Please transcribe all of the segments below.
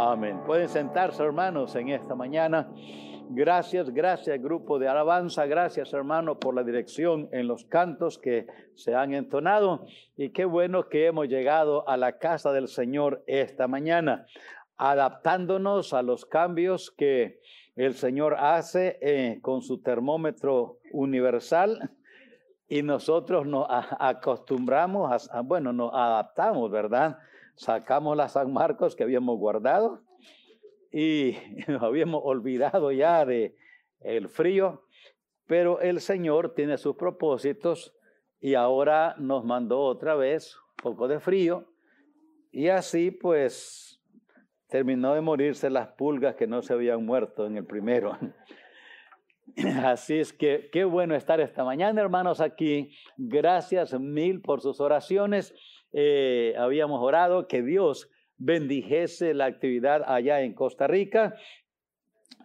Amén. Pueden sentarse, hermanos, en esta mañana. Gracias, gracias, grupo de alabanza. Gracias, hermano, por la dirección en los cantos que se han entonado. Y qué bueno que hemos llegado a la casa del Señor esta mañana, adaptándonos a los cambios que el Señor hace eh, con su termómetro universal. Y nosotros nos acostumbramos, a, bueno, nos adaptamos, ¿verdad? Sacamos la San Marcos que habíamos guardado y nos habíamos olvidado ya de el frío, pero el Señor tiene sus propósitos y ahora nos mandó otra vez un poco de frío y así pues terminó de morirse las pulgas que no se habían muerto en el primero. Así es que qué bueno estar esta mañana, hermanos, aquí. Gracias mil por sus oraciones. Eh, habíamos orado que Dios bendijese la actividad allá en Costa Rica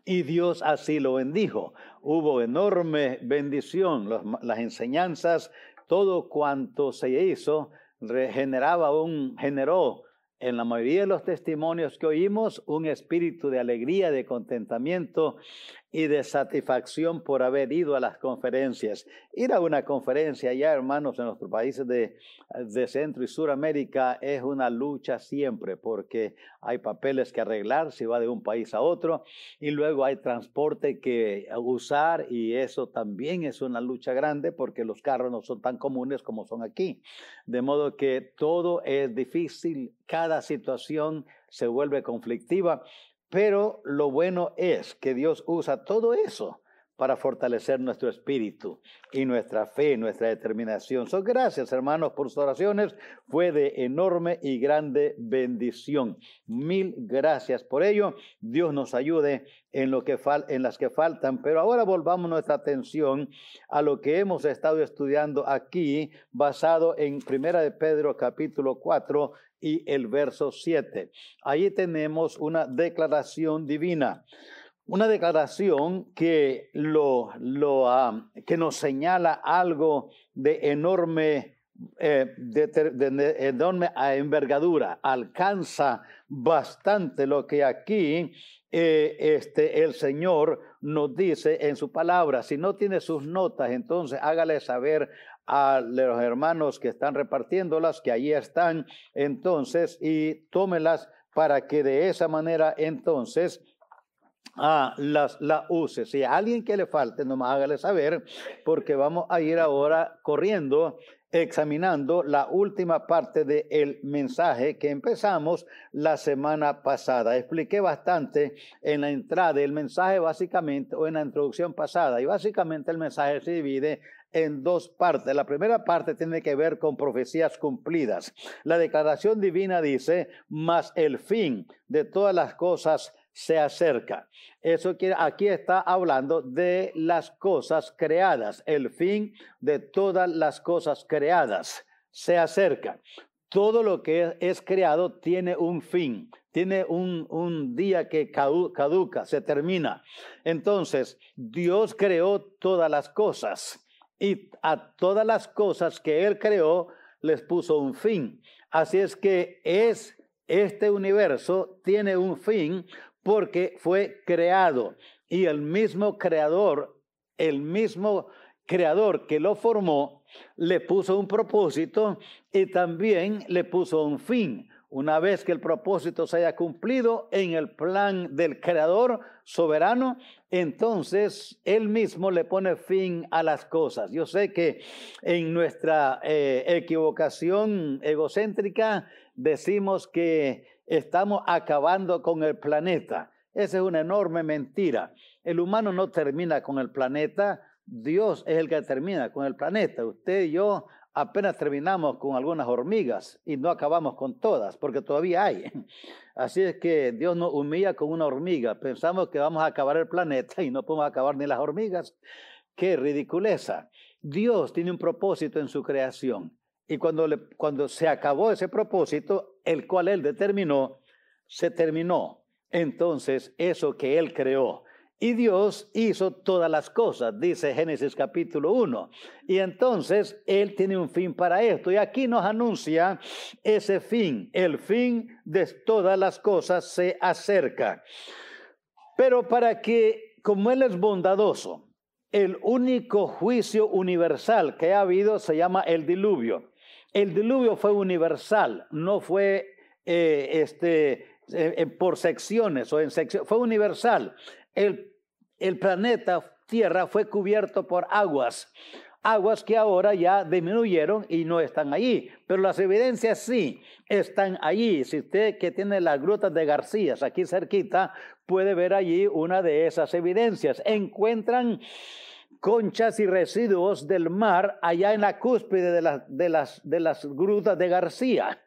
y Dios así lo bendijo. Hubo enorme bendición, las enseñanzas, todo cuanto se hizo regeneraba un, generó en la mayoría de los testimonios que oímos un espíritu de alegría, de contentamiento y de satisfacción por haber ido a las conferencias. Ir a una conferencia ya, hermanos, en nuestros países de, de Centro y Suramérica es una lucha siempre porque hay papeles que arreglar si va de un país a otro y luego hay transporte que usar y eso también es una lucha grande porque los carros no son tan comunes como son aquí. De modo que todo es difícil, cada situación se vuelve conflictiva pero lo bueno es que Dios usa todo eso para fortalecer nuestro espíritu y nuestra fe, nuestra determinación. So, gracias, hermanos, por sus oraciones. Fue de enorme y grande bendición. Mil gracias por ello. Dios nos ayude en, lo que en las que faltan. Pero ahora volvamos nuestra atención a lo que hemos estado estudiando aquí, basado en Primera de Pedro capítulo 4 y el verso 7. Ahí tenemos una declaración divina. Una declaración que, lo, lo, ah, que nos señala algo de enorme, eh, de, enorme envergadura, alcanza bastante lo que aquí eh, este, el Señor nos dice en su palabra. Si no tiene sus notas, entonces hágale saber a los hermanos que están repartiéndolas, que allí están, entonces, y tómelas para que de esa manera entonces ah, las, la use. Si a alguien que le falte, nomás hágale saber, porque vamos a ir ahora corriendo examinando la última parte del mensaje que empezamos la semana pasada. Expliqué bastante en la entrada del mensaje básicamente, o en la introducción pasada, y básicamente el mensaje se divide en dos partes. La primera parte tiene que ver con profecías cumplidas. La declaración divina dice, más el fin de todas las cosas se acerca. Eso quiere, aquí está hablando de las cosas creadas. El fin de todas las cosas creadas se acerca. Todo lo que es creado tiene un fin, tiene un, un día que caduca, se termina. Entonces, Dios creó todas las cosas y a todas las cosas que Él creó les puso un fin. Así es que es este universo tiene un fin porque fue creado y el mismo creador, el mismo creador que lo formó, le puso un propósito y también le puso un fin. Una vez que el propósito se haya cumplido en el plan del Creador soberano, entonces Él mismo le pone fin a las cosas. Yo sé que en nuestra eh, equivocación egocéntrica decimos que estamos acabando con el planeta. Esa es una enorme mentira. El humano no termina con el planeta, Dios es el que termina con el planeta. Usted y yo apenas terminamos con algunas hormigas y no acabamos con todas, porque todavía hay. Así es que Dios nos humilla con una hormiga. Pensamos que vamos a acabar el planeta y no podemos acabar ni las hormigas. ¡Qué ridiculeza! Dios tiene un propósito en su creación. Y cuando, cuando se acabó ese propósito, el cual Él determinó, se terminó. Entonces, eso que Él creó Y Dios hizo todas las cosas, dice Génesis capítulo 1. Y entonces Él tiene un fin para esto. Y aquí nos anuncia ese fin. El fin de todas las cosas se acerca. Pero para que, como Él es bondadoso, el único juicio universal que ha habido se llama el diluvio. El diluvio fue universal, no fue eh, este, eh, por secciones o en secciones, fue universal. El el planeta Tierra fue cubierto por aguas, aguas que ahora ya disminuyeron y no están allí, pero las evidencias sí están allí. Si usted que tiene las grutas de García aquí cerquita, puede ver allí una de esas evidencias. Encuentran conchas y residuos del mar allá en la cúspide de, de, las, de las grutas de García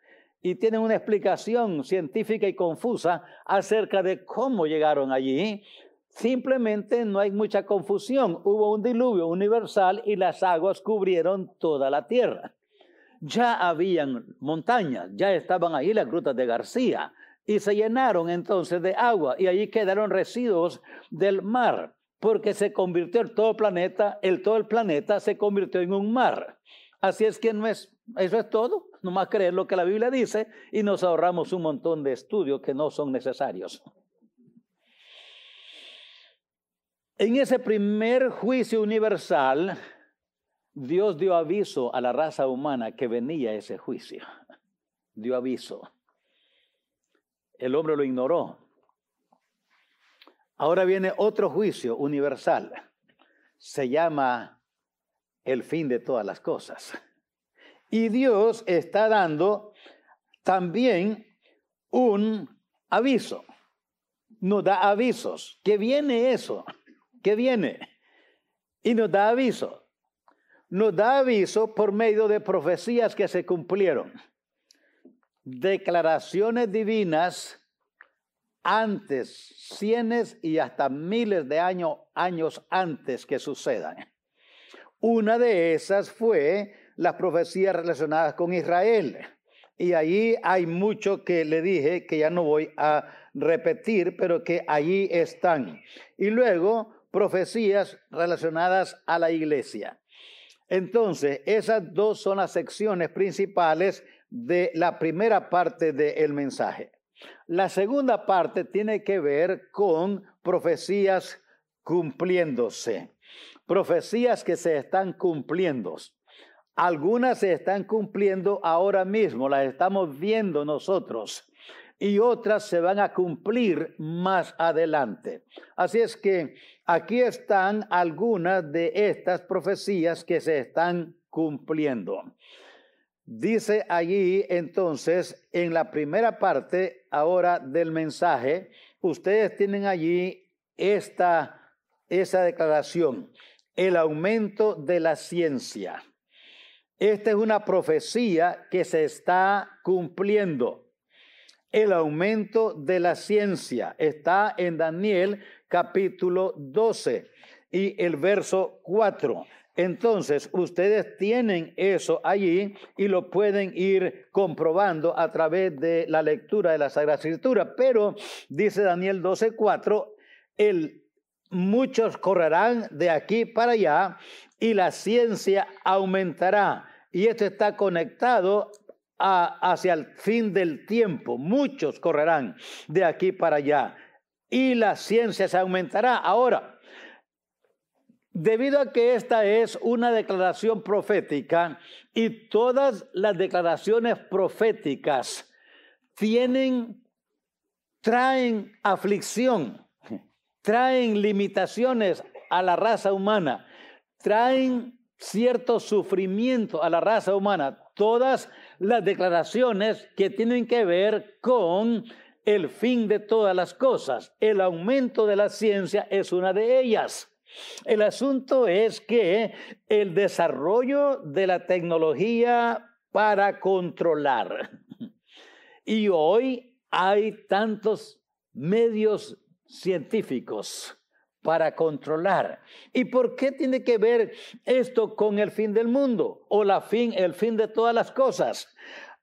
y tienen una explicación científica y confusa acerca de cómo llegaron allí, Simplemente no hay mucha confusión. Hubo un diluvio universal y las aguas cubrieron toda la tierra. Ya habían montañas, ya estaban ahí las grutas de García y se llenaron entonces de agua y allí quedaron residuos del mar porque se convirtió el todo planeta, el todo el planeta se convirtió en un mar. Así es que no es, eso es todo, nomás creer lo que la Biblia dice y nos ahorramos un montón de estudios que no son necesarios. En ese primer juicio universal, Dios dio aviso a la raza humana que venía ese juicio. Dio aviso. El hombre lo ignoró. Ahora viene otro juicio universal. Se llama el fin de todas las cosas. Y Dios está dando también un aviso. Nos da avisos. Que viene eso que viene y nos da aviso. Nos da aviso por medio de profecías que se cumplieron, declaraciones divinas antes, cienes y hasta miles de años, años antes que sucedan. Una de esas fue las profecías relacionadas con Israel. Y allí hay mucho que le dije que ya no voy a repetir, pero que allí están. Y luego profecías relacionadas a la iglesia. Entonces, esas dos son las secciones principales de la primera parte del mensaje. La segunda parte tiene que ver con profecías cumpliéndose, profecías que se están cumpliendo. Algunas se están cumpliendo ahora mismo, las estamos viendo nosotros y otras se van a cumplir más adelante. Así es que aquí están algunas de estas profecías que se están cumpliendo. Dice allí entonces en la primera parte ahora del mensaje, ustedes tienen allí esta esa declaración, el aumento de la ciencia. Esta es una profecía que se está cumpliendo el aumento de la ciencia. Está en Daniel capítulo 12 y el verso 4. Entonces, ustedes tienen eso allí y lo pueden ir comprobando a través de la lectura de la Sagrada Escritura. Pero, dice Daniel 12:4, el, muchos correrán de aquí para allá y la ciencia aumentará. Y esto está conectado hacia el fin del tiempo. Muchos correrán de aquí para allá y la ciencia se aumentará. Ahora, debido a que esta es una declaración profética y todas las declaraciones proféticas tienen, traen aflicción, traen limitaciones a la raza humana, traen cierto sufrimiento a la raza humana. Todas las declaraciones que tienen que ver con el fin de todas las cosas. El aumento de la ciencia es una de ellas. El asunto es que el desarrollo de la tecnología para controlar. Y hoy hay tantos medios científicos para controlar. ¿Y por qué tiene que ver esto con el fin del mundo o la fin, el fin de todas las cosas?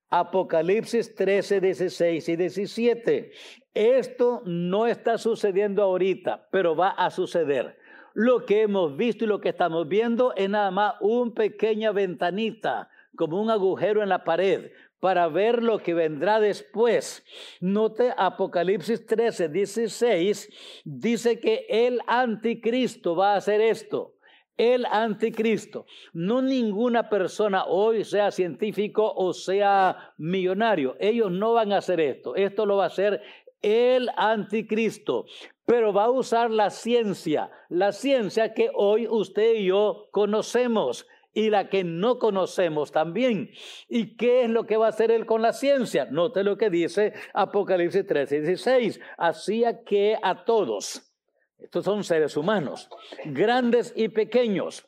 Apocalipsis 13, 16 y 17. Esto no está sucediendo ahorita, pero va a suceder. Lo que hemos visto y lo que estamos viendo es nada más una pequeña ventanita, como un agujero en la pared, para ver lo que vendrá después. Note Apocalipsis 13, 16, dice que el anticristo va a hacer esto. El anticristo. No ninguna persona hoy, sea científico o sea millonario, ellos no van a hacer esto. Esto lo va a hacer el anticristo, pero va a usar la ciencia, la ciencia que hoy usted y yo conocemos y la que no conocemos también. ¿Y qué es lo que va a hacer él con la ciencia? Note lo que dice Apocalipsis 13, 16. Hacía que a todos, estos son seres humanos, grandes y pequeños,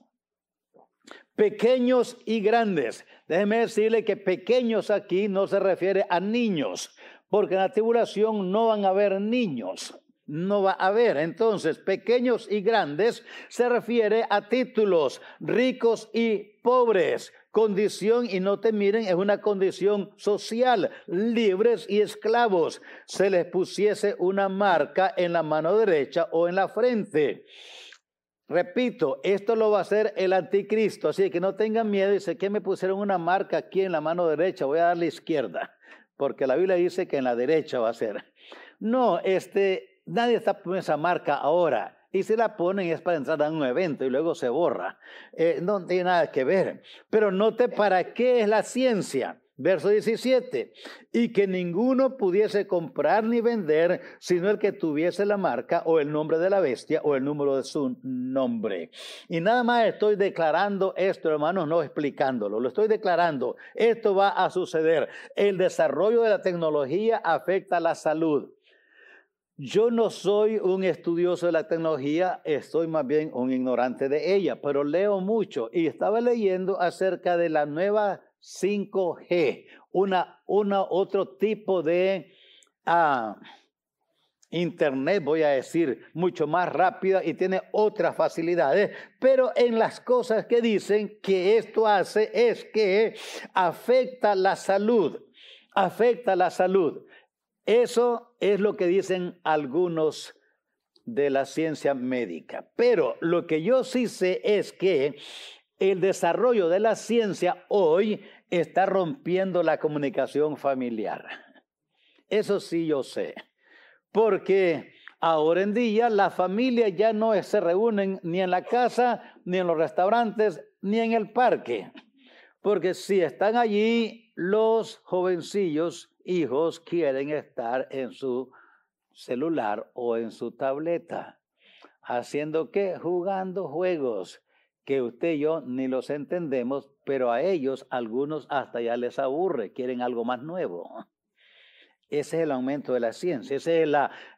pequeños y grandes. Déjeme decirle que pequeños aquí no se refiere a niños, porque en la tribulación no van a haber niños no va a haber. Entonces, pequeños y grandes se refiere a títulos, ricos y pobres. Condición, y no te miren, es una condición social, libres y esclavos. Se les pusiese una marca en la mano derecha o en la frente. Repito, esto lo va a hacer el anticristo, así que no tengan miedo. Dice que me pusieron una marca aquí en la mano derecha, voy a dar la izquierda, porque la Biblia dice que en la derecha va a ser. No, este, nadie está poniendo esa marca ahora. Y si la ponen es para entrar a un evento y luego se borra. Eh, no tiene nada que ver. Pero note para qué es la ciencia. Verso 17, y que ninguno pudiese comprar ni vender, sino el que tuviese la marca o el nombre de la bestia o el número de su nombre. Y nada más estoy declarando esto, hermanos, no explicándolo, lo estoy declarando. Esto va a suceder. El desarrollo de la tecnología afecta la salud. Yo no soy un estudioso de la tecnología, estoy más bien un ignorante de ella, pero leo mucho y estaba leyendo acerca de la nueva 5G, una, una otro tipo de ah, Internet, voy a decir, mucho más rápida y tiene otras facilidades, pero en las cosas que dicen que esto hace es que afecta la salud, afecta la salud. Eso es lo que dicen algunos de la ciencia médica. Pero lo que yo sí sé es que el desarrollo de la ciencia hoy está rompiendo la comunicación familiar. Eso sí yo sé. Porque ahora en día las familias ya no se reúnen ni en la casa, ni en los restaurantes, ni en el parque. Porque si están allí los jovencillos hijos quieren estar en su celular o en su tableta. ¿Haciendo qué? Jugando juegos que usted y yo ni los entendemos, pero a ellos algunos hasta ya les aburre, quieren algo más nuevo. Ese es el aumento de la ciencia, ese es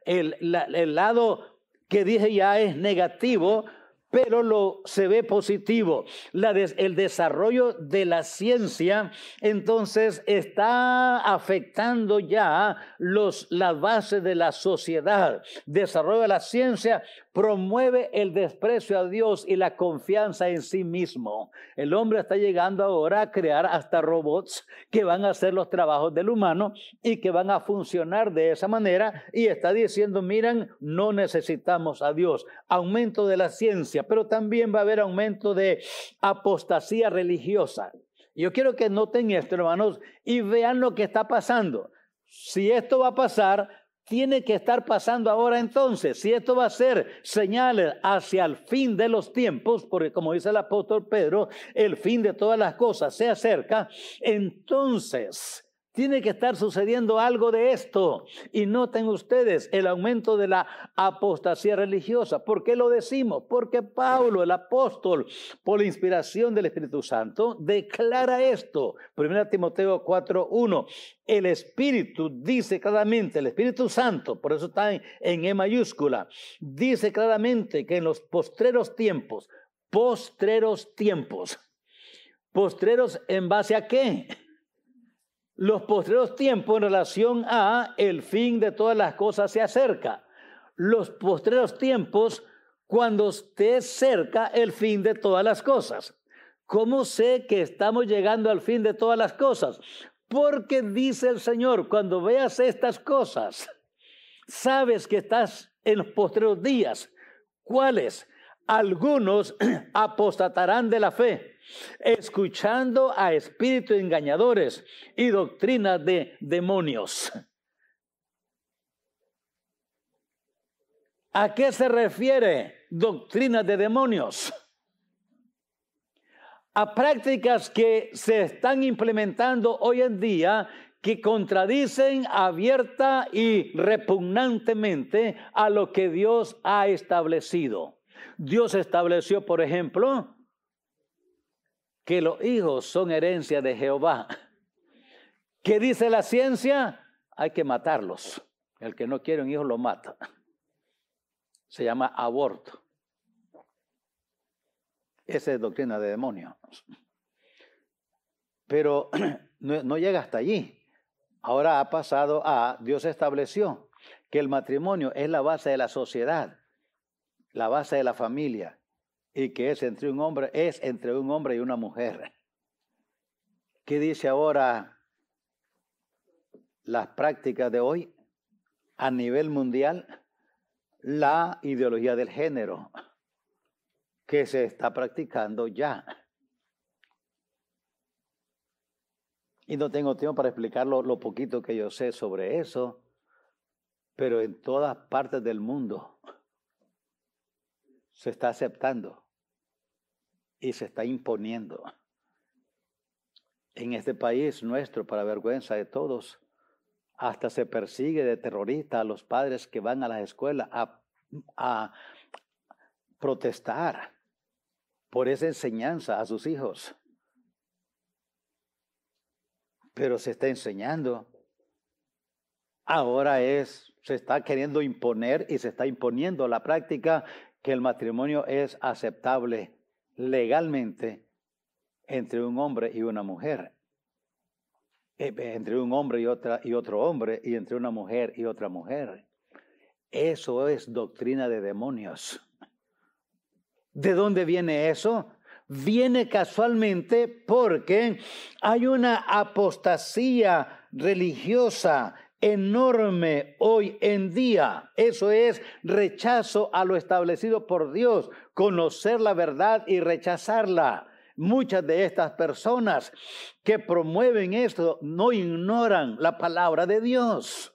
el, el lado que dije ya es negativo, pero lo se ve positivo. La el desarrollo de la ciencia entonces está afectando ya los, las bases de la sociedad. Desarrollo de la ciencia promueve el desprecio a Dios y la confianza en sí mismo. El hombre está llegando ahora a crear hasta robots que van a hacer los trabajos del humano y que van a funcionar de esa manera y está diciendo, miren, no necesitamos a Dios. Aumento de la ciencia, pero también va a haber aumento de apostasía religiosa. Yo quiero que noten esto, hermanos, y vean lo que está pasando. Si esto va a pasar, tiene que estar pasando ahora entonces. Si esto va a ser señales hacia el fin de los tiempos, porque como dice el apóstol Pedro, el fin de todas las cosas se acerca, entonces tiene que estar sucediendo algo de esto. Y noten ustedes el aumento de la apostasía religiosa. ¿Por qué lo decimos? Porque Pablo, el apóstol, por la inspiración del Espíritu Santo, declara esto. 1 Timoteo 4.1. El Espíritu dice claramente, el Espíritu Santo, por eso está en, en E mayúscula, dice claramente que en los postreros tiempos, postreros tiempos, postreros en base a qué? Los postreros tiempos en relación a el fin de todas las cosas se acerca. Los postreros tiempos cuando esté cerca el fin de todas las cosas. ¿Cómo sé que estamos llegando al fin de todas las cosas? Porque dice el Señor, cuando veas estas cosas, sabes que estás en los postreros días. ¿Cuáles? Algunos apostatarán de la fe, escuchando a espíritus engañadores y doctrinas de demonios. ¿A qué se refiere doctrinas de demonios? A prácticas que se están implementando hoy en día que contradicen abierta y repugnantemente a lo que Dios ha establecido. Dios estableció, por ejemplo, que los hijos son herencia de Jehová. ¿Qué dice la ciencia? Hay que matarlos. El que no quiere un hijo lo mata. Se llama aborto. Esa es doctrina de demonios. Pero no, no llega hasta allí. Ahora ha pasado a, Dios estableció que el matrimonio es la base de la sociedad, la base de la familia, y que es entre un hombre, es entre un hombre y una mujer. ¿Qué dice ahora las prácticas de hoy a nivel mundial? La ideología del género que se está practicando ya. Y no tengo tiempo para explicar lo, poquito que yo sé sobre eso, pero en todas partes del mundo se está aceptando y se está imponiendo. En este país nuestro, para vergüenza de todos, hasta se persigue de terroristas a los padres que van a las escuelas a, a protestar por esa enseñanza a sus hijos pero se está enseñando. Ahora es, se está queriendo imponer y se está imponiendo la práctica que el matrimonio es aceptable legalmente entre un hombre y una mujer, eh, entre un hombre y, otra, y otro hombre, y entre una mujer y otra mujer. Eso es doctrina de demonios. ¿De dónde viene eso? viene casualmente porque hay una apostasía religiosa enorme hoy en día. Eso es rechazo a lo establecido por Dios, conocer la verdad y rechazarla. Muchas de estas personas que promueven esto no ignoran la palabra de Dios.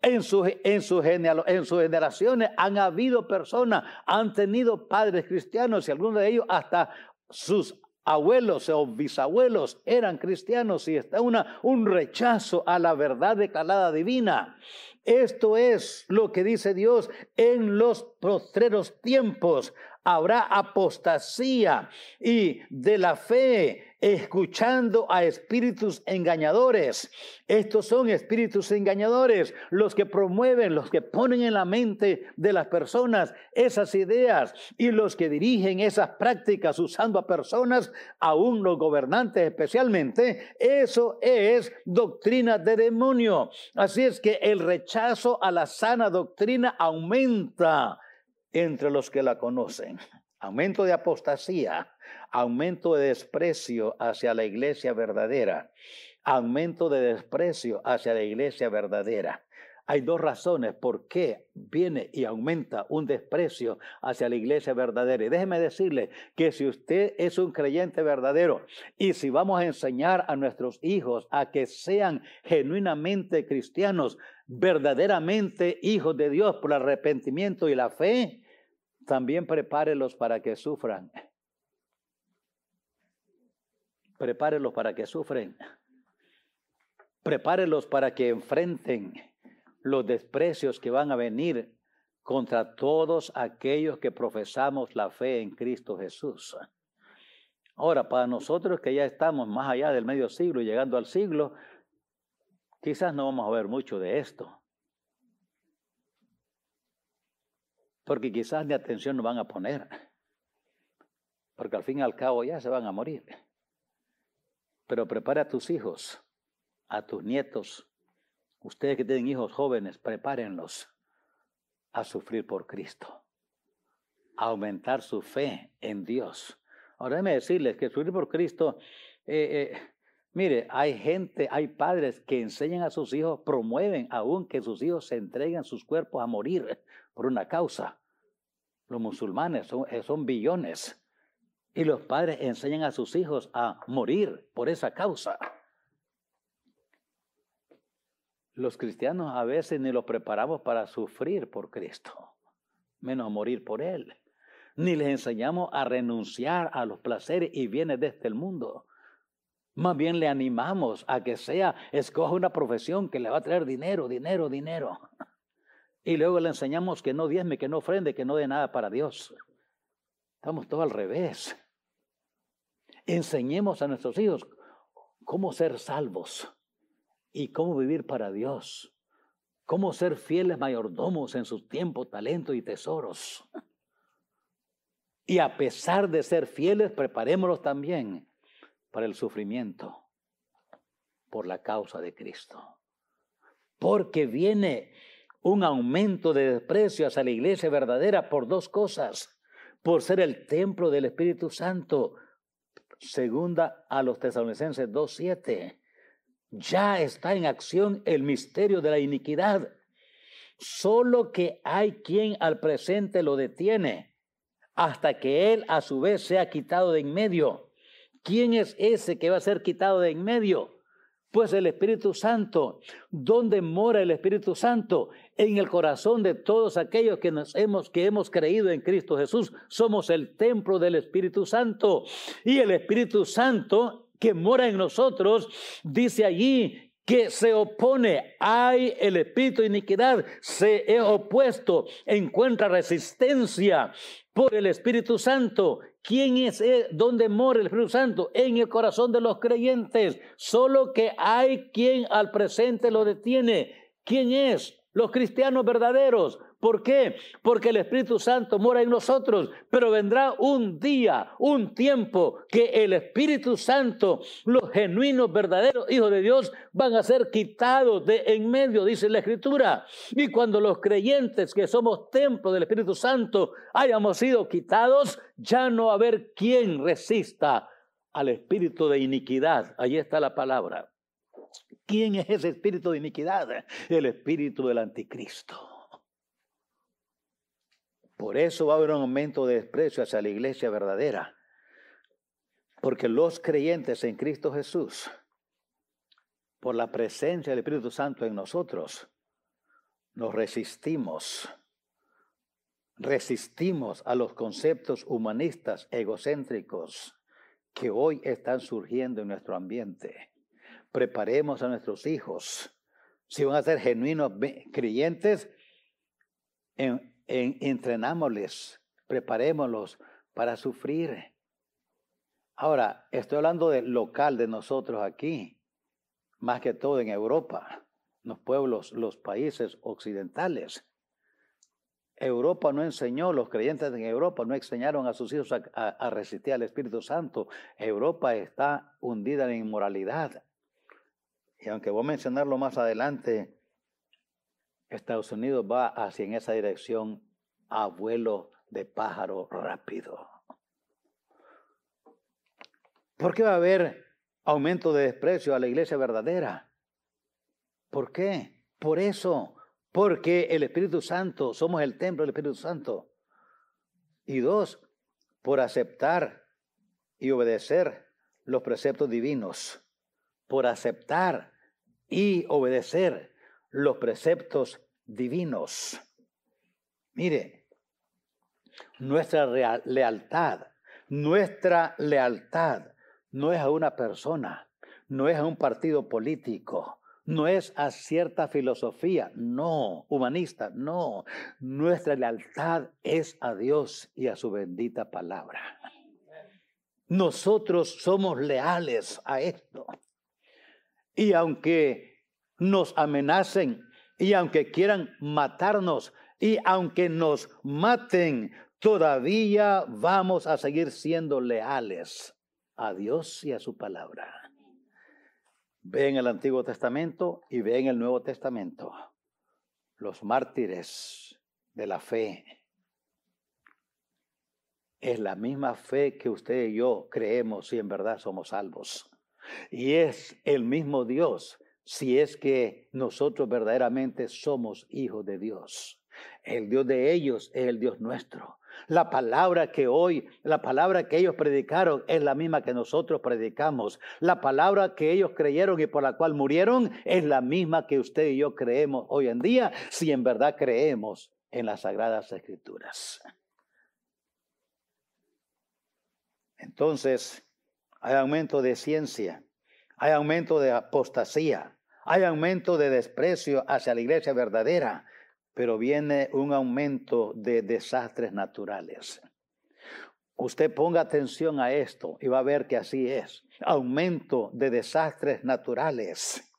En, su, en, sus generaciones han habido personas, han tenido padres cristianos y algunos de ellos hasta sus abuelos o bisabuelos eran cristianos y está una, un rechazo a la verdad declarada divina. Esto es lo que dice Dios en los postreros tiempos. Habrá apostasía y de la fe escuchando a espíritus engañadores. Estos son espíritus engañadores, los que promueven, los que ponen en la mente de las personas esas ideas y los que dirigen esas prácticas usando a personas, aún los gobernantes especialmente. Eso es doctrina de demonio. Así es que el rechazo a la sana doctrina aumenta entre los que la conocen. Aumento de apostasía aumento de desprecio hacia la iglesia verdadera, aumento de desprecio hacia la iglesia verdadera. Hay dos razones por qué viene y aumenta un desprecio hacia la iglesia verdadera. Y déjeme decirle que si usted es un creyente verdadero y si vamos a enseñar a nuestros hijos a que sean genuinamente cristianos, verdaderamente hijos de Dios por el arrepentimiento y la fe, también prepárelos para que sufran prepárelos para que sufren. Prepárelos para que enfrenten los desprecios que van a venir contra todos aquellos que profesamos la fe en Cristo Jesús. Ahora, para nosotros que ya estamos más allá del medio siglo y llegando al siglo, quizás no vamos a ver mucho de esto. Porque quizás ni atención nos van a poner. Porque al fin y al cabo ya se van a morir. Pero prepara a tus hijos, a tus nietos. Ustedes que tienen hijos jóvenes, prepárenlos a sufrir por Cristo, a aumentar su fe en Dios. Ahora déjeme decirles que sufrir por Cristo eh, eh, Mire, hay gente, hay padres que enseñan a sus hijos, promueven aún que sus hijos se entreguen sus cuerpos a morir por una causa. Los musulmanes son, eh, son billones. Y los padres enseñan a sus hijos a morir por esa causa. Los cristianos a veces ni los preparamos para sufrir por Cristo, menos morir por Él. Ni les enseñamos a renunciar a los placeres y bienes de este mundo. Más bien le animamos a que sea, escoja una profesión que le va a traer dinero, dinero, dinero. Y luego le enseñamos que no diezme, que no ofrende, que no dé nada para Dios. Estamos todo al revés. Enseñemos a nuestros hijos cómo ser salvos y cómo vivir para Dios. Cómo ser fieles mayordomos en sus tiempos, talentos y tesoros. Y a pesar de ser fieles, preparémoslos también para el sufrimiento por la causa de Cristo. Porque viene un aumento de desprecio hacia la iglesia verdadera por dos cosas. Por ser el templo del Espíritu Santo. Segunda a los tesalonicenses 2.7. Ya está en acción el misterio de la iniquidad. Solo que hay quien al presente lo detiene hasta que él a su vez sea quitado de en medio. ¿Quién es ese que va a ser quitado de en medio? Pues el Espíritu Santo. ¿Dónde mora el Espíritu Santo? En el corazón de todos aquellos que nos hemos creído en Cristo Jesús. Somos el templo del Espíritu Santo. Y el Espíritu Santo que mora en nosotros dice allí que se opone, hay el espíritu de iniquidad, se es opuesto, encuentra resistencia por el Espíritu Santo ¿Quién es? Él? ¿Dónde mora el Espíritu Santo? En el corazón de los creyentes. Solo que hay quien al presente lo detiene. ¿Quién es? Los cristianos verdaderos. ¿Por qué? Porque el Espíritu Santo mora en nosotros, pero vendrá un día, un tiempo que el Espíritu Santo, los genuinos, verdaderos hijos de Dios, van a ser quitados de en medio, dice la Escritura. Y cuando los creyentes que somos templo del Espíritu Santo hayamos sido quitados, ya no haber quien resista al espíritu de iniquidad. Ahí está la palabra. ¿Quién es ese espíritu de iniquidad? El espíritu del anticristo. Por eso va a haber un aumento de desprecio hacia la iglesia verdadera. Porque los creyentes en Cristo Jesús, por la presencia del Espíritu Santo en nosotros, nos resistimos. Resistimos a los conceptos humanistas egocéntricos que hoy están surgiendo en nuestro ambiente. Preparemos a nuestros hijos. Si van a ser genuinos creyentes, en, en, entrenámosles, preparémoslos para sufrir. Ahora, estoy hablando del local de nosotros aquí, más que todo en Europa, los pueblos, los países occidentales. Europa no enseñó, los creyentes en Europa no enseñaron a sus hijos a, a, resistir al Espíritu Santo. Europa está hundida en inmoralidad. Y aunque voy a mencionarlo más adelante, Estados Unidos va hacia en esa dirección a vuelo de pájaro rápido. ¿Por qué va a haber aumento de desprecio a la iglesia verdadera? ¿Por qué? Por eso, porque el Espíritu Santo, somos el templo del Espíritu Santo. Y dos, por aceptar y obedecer los preceptos divinos, por aceptar y obedecer los preceptos divinos. Mire, nuestra lealtad, nuestra lealtad no es a una persona, no es a un partido político, no es a cierta filosofía, no, humanista, no. Nuestra lealtad es a Dios y a su bendita palabra. Nosotros somos leales a esto. Y aunque nos amenacen y aunque quieran matarnos y aunque nos maten, todavía vamos a seguir siendo leales a Dios y a su palabra. Ve en el Antiguo Testamento y ve en el Nuevo Testamento los mártires de la fe. Es la misma fe que usted y yo creemos si en verdad somos salvos. Y es el mismo Dios si es que nosotros verdaderamente somos hijos de Dios. El Dios de ellos es el Dios nuestro. La palabra que hoy, la palabra que ellos predicaron es la misma que nosotros predicamos. La palabra que ellos creyeron y por la cual murieron es la misma que usted y yo creemos hoy en día, si en verdad creemos en las sagradas escrituras. Entonces, hay aumento de ciencia, hay aumento de apostasía, hay aumento de desprecio hacia la iglesia verdadera, pero viene un aumento de desastres naturales. Usted ponga atención a esto y va a ver que así es. Aumento de desastres naturales.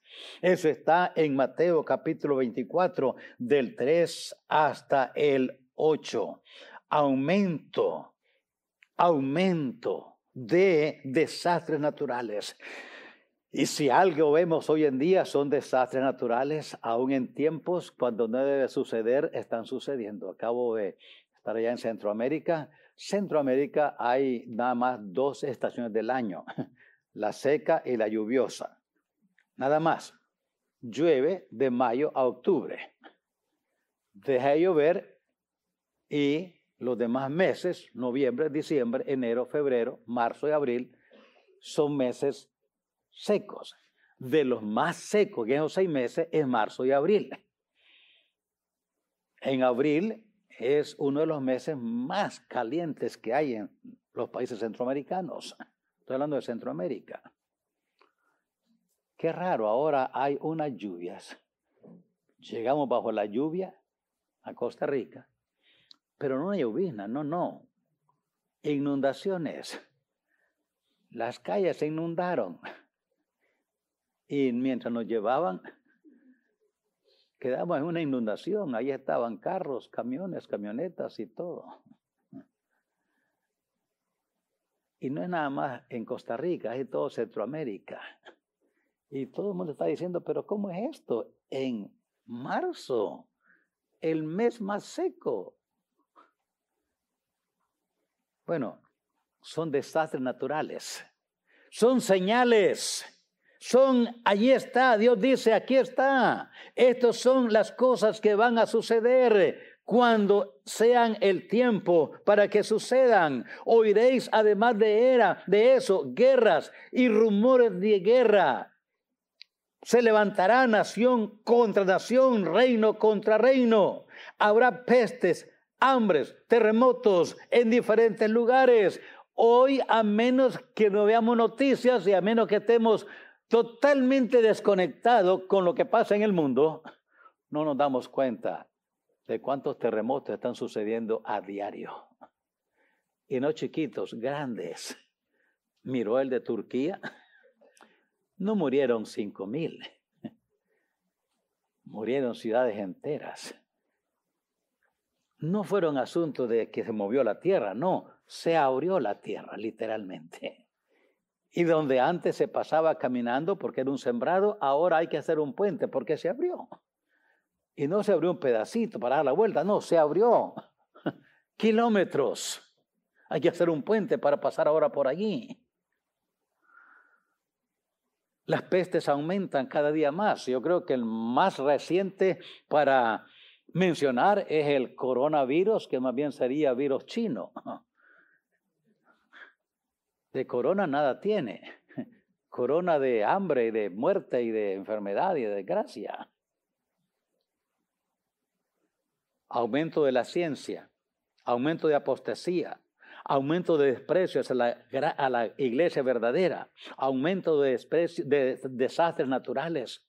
Eso está en Mateo capítulo 24 del 3 hasta el 8. Aumento, aumento de desastres naturales. Y si algo vemos hoy en día son desastres naturales, aún en tiempos cuando no debe suceder, están sucediendo. Acabo de estar allá en Centroamérica. Centroamérica hay nada más dos estaciones del año, la seca y la lluviosa. Nada más. Llueve de mayo a octubre. Deja de llover y los demás meses, noviembre, diciembre, enero, febrero, marzo y abril, son meses secos. De los más secos que en seis meses es marzo y abril. En abril es uno de los meses más calientes que hay en los países centroamericanos. Estoy hablando de Centroamérica. Qué raro, ahora hay unas lluvias. Llegamos bajo la lluvia a Costa Rica, pero no hay llovizna, no, no. Inundaciones. Las calles se inundaron. Y mientras nos llevaban, quedamos en una inundación. Ahí estaban carros, camiones, camionetas y todo. Y no es nada más en Costa Rica, es todo Centroamérica. Y todo el mundo está diciendo, pero ¿cómo es esto? En marzo, el mes más seco. Bueno, son desastres naturales. Son señales son, allí está, Dios dice, aquí está. Estas son las cosas que van a suceder cuando sean el tiempo para que sucedan. Oiréis además de era, de eso, guerras y rumores de guerra. Se levantará nación contra nación, reino contra reino. Habrá pestes, hambres, terremotos en diferentes lugares. Hoy, a menos que no veamos noticias y a menos que estemos totalmente desconectado con lo que pasa en el mundo, no nos damos cuenta de cuántos terremotos están sucediendo a diario. Y no chiquitos, grandes. Miró el de Turquía. No murieron cinco mil. Murieron ciudades enteras. No fueron asuntos de que se movió la tierra, no, se abrió la tierra, literalmente. Y donde antes se pasaba caminando porque era un sembrado, ahora hay que hacer un puente porque se abrió. Y no se abrió un pedacito para dar la vuelta, no, se abrió kilómetros. Hay que hacer un puente para pasar ahora por allí. Las pestes aumentan cada día más. Yo creo que el más reciente para mencionar es el coronavirus, que más bien sería virus chino. De corona nada tiene. Corona de hambre y de muerte y de enfermedad y de desgracia. Aumento de la ciencia, aumento de apostasía, aumento de desprecio a la iglesia verdadera, aumento de, de desastres naturales,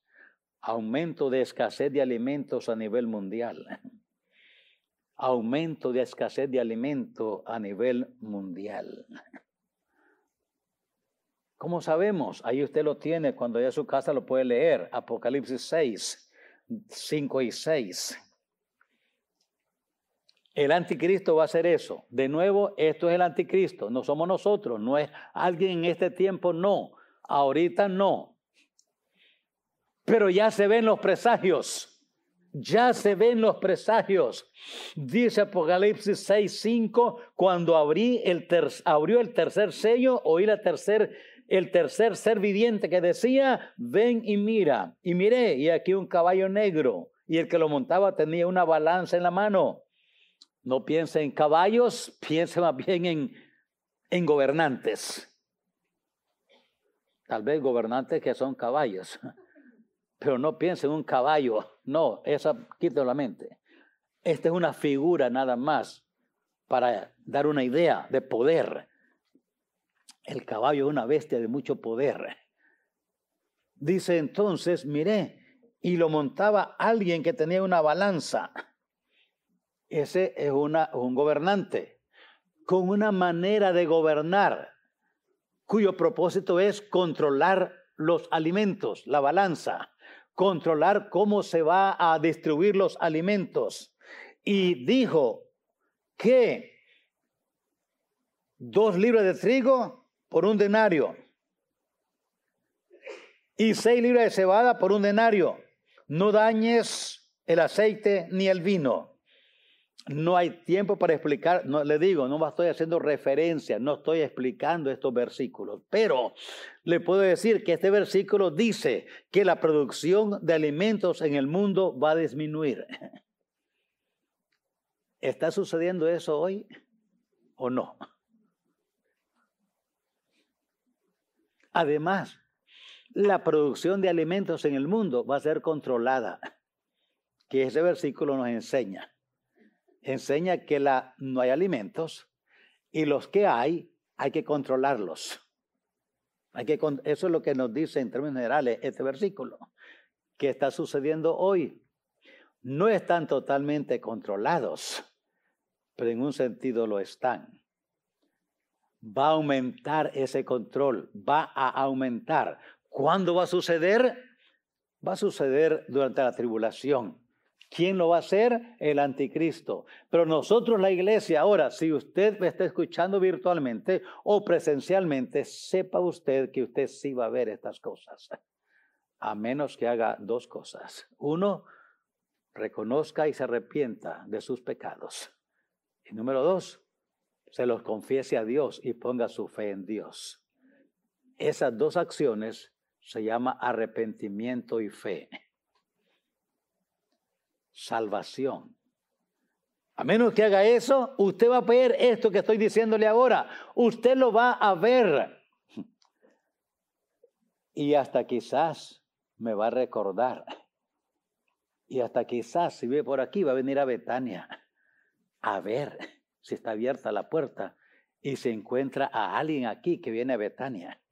aumento de escasez de alimentos a nivel mundial, aumento de escasez de alimentos a nivel mundial. ¿Cómo sabemos? Ahí usted lo tiene, cuando vaya a su casa lo puede leer. Apocalipsis 6, 5 y 6. El anticristo va a hacer eso. De nuevo, esto es el anticristo, no somos nosotros, no es alguien en este tiempo, no. Ahorita no. Pero ya se ven los presagios. Ya se ven los presagios. Dice Apocalipsis 6, 5, cuando abrí el abrió el tercer sello, oí la tercera el tercer ser viviente que decía, ven y mira. Y miré, y aquí un caballo negro, y el que lo montaba tenía una balanza en la mano. No piense en caballos, piense más bien en, en gobernantes. Tal vez gobernantes que son caballos, pero no piense en un caballo. No, esa quita la mente. Esta es una figura nada más para dar una idea de poder. El caballo es una bestia de mucho poder. Dice entonces, miré, y lo montaba alguien que tenía una balanza. Ese es un gobernante con una manera de gobernar cuyo propósito es controlar los alimentos, la balanza, controlar cómo se va a distribuir los alimentos. Y dijo que dos libras de trigo por un denario y seis libras de cebada por un denario. No dañes el aceite ni el vino. No hay tiempo para explicar, no le digo, no estoy haciendo referencia, no estoy explicando estos versículos, pero le puedo decir que este versículo dice que la producción de alimentos en el mundo va a disminuir. ¿Está sucediendo eso hoy o no? Además, la producción de alimentos en el mundo va a ser controlada, que ese versículo nos enseña. Enseña que no hay alimentos y los que hay hay que controlarlos. Que, eso es lo que nos dice en términos generales este versículo. ¿Qué está sucediendo hoy? No están totalmente controlados, pero en un sentido lo están va a aumentar ese control, va a aumentar. ¿Cuándo va a suceder? Va a suceder durante la tribulación. ¿Quién lo va a hacer? El anticristo. Pero nosotros, la iglesia, ahora, si usted me está escuchando virtualmente o presencialmente, sepa usted que usted sí va a ver estas cosas. A menos que haga dos cosas. Uno, reconozca y se arrepienta de sus pecados. Y número dos, se los confiese a Dios y ponga su fe en Dios. Esas dos acciones se llama arrepentimiento y fe. Salvación. A menos que haga eso, usted va a ver esto que estoy diciéndole ahora. Usted lo va a ver. Y hasta quizás me va a recordar. Y hasta quizás si ve por aquí va a venir a Betania a ver si está abierta la puerta y se encuentra a alguien aquí que viene a Betania.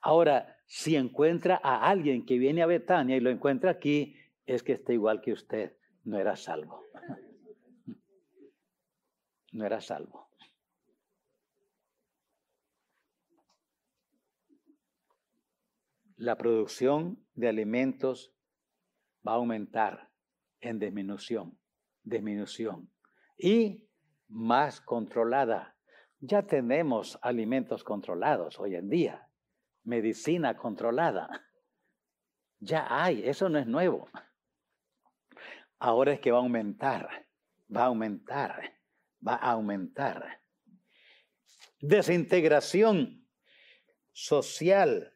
Ahora, si encuentra a alguien que viene a Betania y lo encuentra aquí, es que está igual que usted, no era salvo. No era salvo. La producción de alimentos va a aumentar en disminución, disminución. Y más controlada. Ya tenemos alimentos controlados hoy en día, medicina controlada. Ya hay, eso no es nuevo. Ahora es que va a aumentar, va a aumentar, va a aumentar. Desintegración social,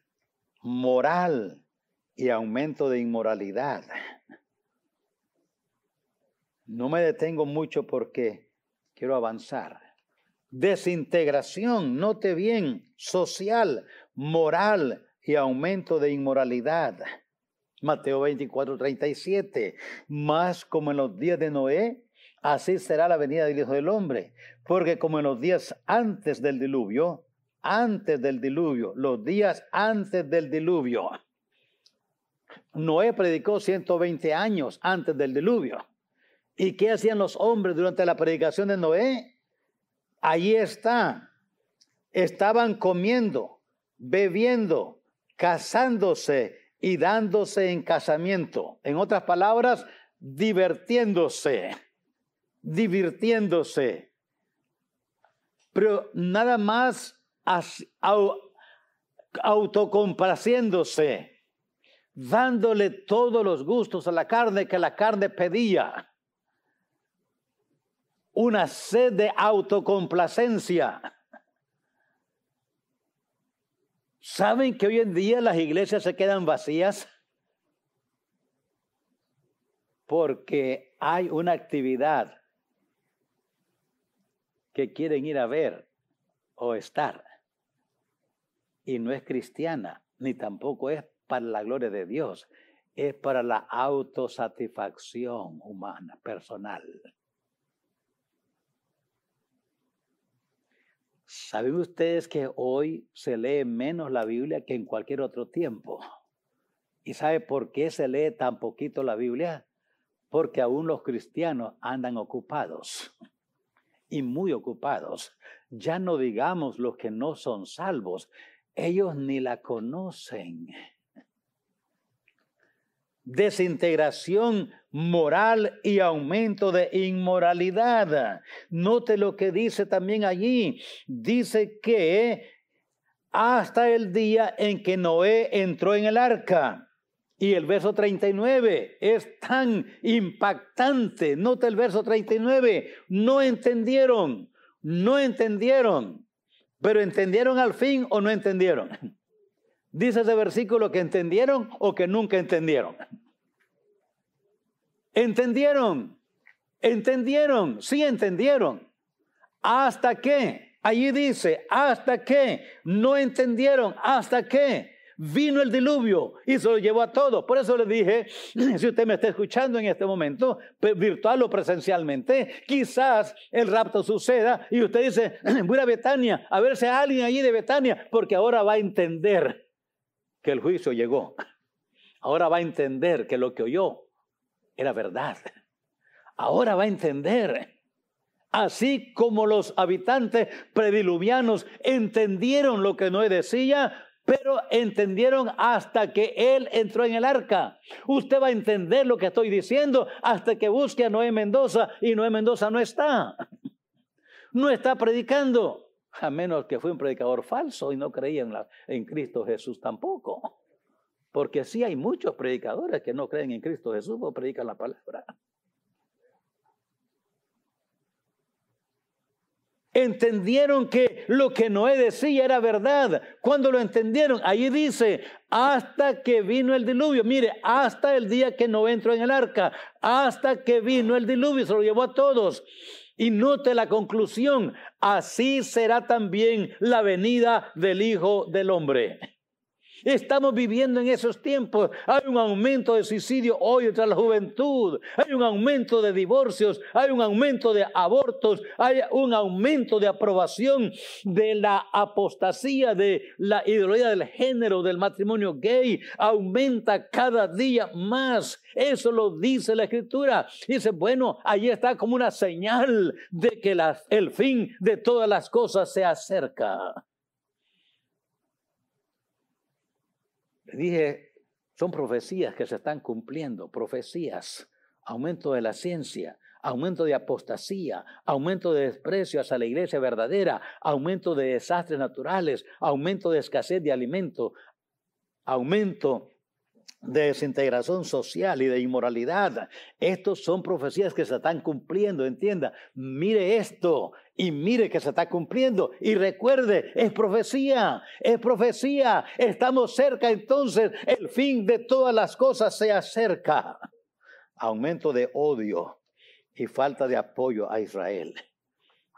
moral y aumento de inmoralidad. No me detengo mucho porque quiero avanzar. Desintegración, note bien, social, moral y aumento de inmoralidad. Mateo 24, 37. Más como en los días de Noé, así será la venida del Hijo del Hombre. Porque como en los días antes del diluvio, antes del diluvio, los días antes del diluvio. Noé predicó 120 años antes del diluvio. ¿Y qué hacían los hombres durante la predicación de Noé? Allí está. Estaban comiendo, bebiendo, casándose y dándose en casamiento. En otras palabras, divirtiéndose, divirtiéndose. Pero nada más autocomplaciéndose, dándole todos los gustos a la carne que la carne pedía una sed de autocomplacencia. ¿Saben que hoy en día las iglesias se quedan vacías? Porque hay una actividad que quieren ir a ver o estar. Y no es cristiana, ni tampoco es para la gloria de Dios, es para la autosatisfacción humana, personal. ¿Saben ustedes que hoy se lee menos la Biblia que en cualquier otro tiempo? ¿Y sabe por qué se lee tan poquito la Biblia? Porque aún los cristianos andan ocupados y muy ocupados. Ya no digamos los que no son salvos, ellos ni la conocen. Desintegración moral y aumento de inmoralidad. Note lo que dice también allí. Dice que hasta el día en que Noé entró en el arca. Y el verso 39 es tan impactante. Note el verso 39. No entendieron, no entendieron, pero entendieron al fin o no entendieron. Dice ese versículo que entendieron o que nunca entendieron. Entendieron, entendieron, sí entendieron. ¿Hasta qué? Allí dice, hasta qué. No entendieron, hasta qué vino el diluvio y se lo llevó a todos. Por eso le dije, si usted me está escuchando en este momento, virtual o presencialmente, quizás el rapto suceda y usted dice, voy a Betania, a ver si hay alguien allí de Betania, porque ahora va a entender que el juicio llegó. Ahora va a entender que lo que oyó era verdad. Ahora va a entender. Así como los habitantes prediluvianos entendieron lo que Noé decía, pero entendieron hasta que él entró en el arca. Usted va a entender lo que estoy diciendo hasta que busque a Noé Mendoza y Noé Mendoza no está. No está predicando, a menos que fue un predicador falso y no creía en, en Cristo Jesús tampoco. Porque sí hay muchos predicadores que no creen en Cristo Jesús o predican la palabra. entendieron que lo que Noé decía era verdad. Cuando lo entendieron, ahí dice, hasta que vino el diluvio. Mire, hasta el día que Noé entró en el arca, hasta que vino el diluvio, se lo llevó a todos. Y note la conclusión, así será también la venida del Hijo del Hombre. Estamos viviendo en esos tiempos. Hay un aumento de suicidio hoy entre la juventud. Hay un aumento de divorcios. Hay un aumento de abortos. Hay un aumento de aprobación de la apostasía, de la ideología del género, del matrimonio gay. Aumenta cada día más. Eso lo dice la escritura. Dice, bueno, ahí está como una señal de que el fin de todas las cosas se acerca. Dije, son profecías que se están cumpliendo, profecías, aumento de la ciencia, aumento de apostasía, aumento de desprecio hacia la iglesia verdadera, aumento de desastres naturales, aumento de escasez de alimento, aumento de desintegración social y de inmoralidad. Estos son profecías que se están cumpliendo, entienda. Mire esto y mire que se está cumpliendo. Y recuerde, es profecía, es profecía. Estamos cerca entonces, el fin de todas las cosas se acerca. Aumento de odio y falta de apoyo a Israel.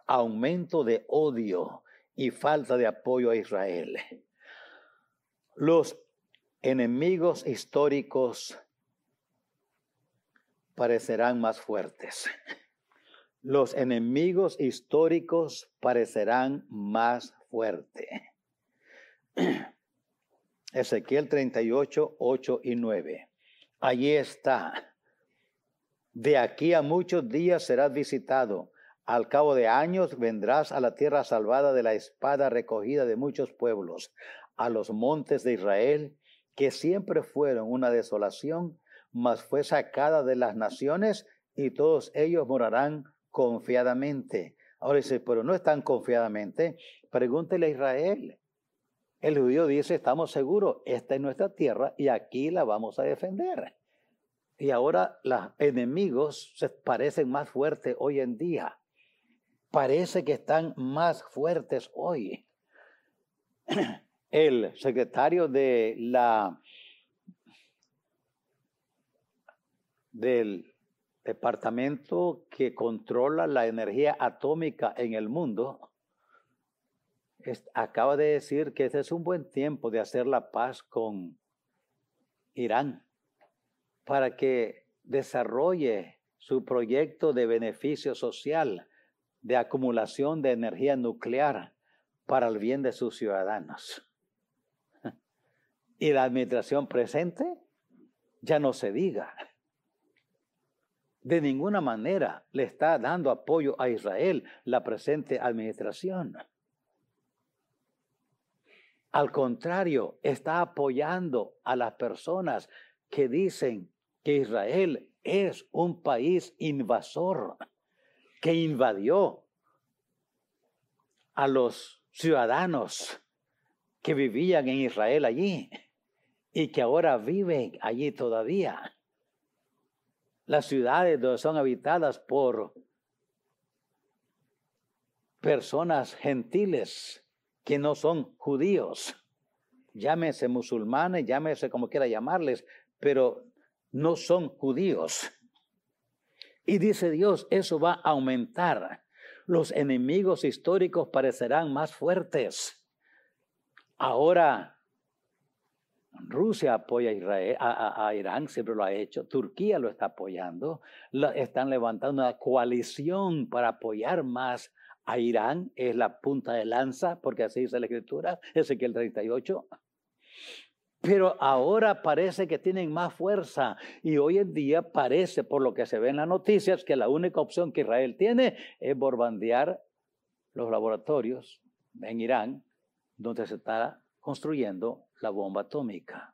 Aumento de odio y falta de apoyo a Israel. Los enemigos históricos parecerán más fuertes. Los enemigos históricos parecerán más fuertes. Ezequiel 38, 8 y 9. Allí está. De aquí a muchos días serás visitado. Al cabo de años vendrás a la tierra salvada de la espada recogida de muchos pueblos, a los montes de Israel que siempre fueron una desolación, mas fue sacada de las naciones y todos ellos morarán confiadamente. Ahora dice, pero no están confiadamente. Pregúntele a Israel. El judío dice, estamos seguros, esta es nuestra tierra y aquí la vamos a defender. Y ahora los enemigos se parecen más fuertes hoy en día. Parece que están más fuertes hoy. el secretario de la del departamento que controla la energía atómica en el mundo, acaba de decir que este es un buen tiempo de hacer la paz con Irán para que desarrolle su proyecto de beneficio social de acumulación de energía nuclear para el bien de sus ciudadanos. Y la administración presente ya no se diga. De ninguna manera le está dando apoyo a Israel la presente administración. Al contrario, está apoyando a las personas que dicen que Israel es un país invasor, que invadió a los ciudadanos que vivían en Israel allí y que ahora viven allí todavía. Las ciudades donde son habitadas por personas gentiles que no son judíos. Llámese musulmanes, llámese como quiera llamarles, pero no son judíos. Y dice Dios, eso va a aumentar. Los enemigos históricos parecerán más fuertes. Ahora, Rusia apoya a, Irán, siempre lo ha hecho. Turquía lo está apoyando. están levantando una coalición para apoyar más a Irán. Es la punta de lanza, porque así dice la escritura, Ezequiel 38 pero ahora parece que tienen más fuerza y hoy en día parece, por lo que se ve en las noticias, que la única opción que Israel tiene es bombardear los laboratorios en Irán, donde se está construyendo la bomba atómica.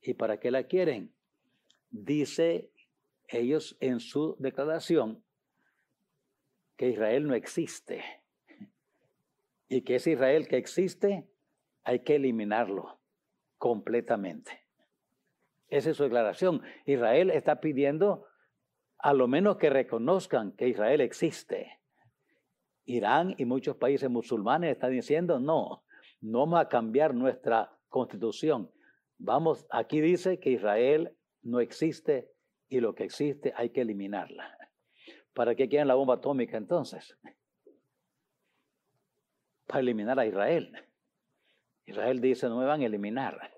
¿Y para qué la quieren? Dice ellos en su declaración que Israel no existe y que ese Israel que existe hay que eliminarlo completamente. Esa es su declaración. Israel está pidiendo a lo menos que reconozcan que Israel existe. Irán y muchos países musulmanes están diciendo, no, no vamos a cambiar nuestra constitución. Vamos, aquí dice que Israel no existe y lo que existe hay que eliminarla. ¿Para qué quieren la bomba atómica entonces? Para eliminar a Israel. Israel dice, no me van a eliminar.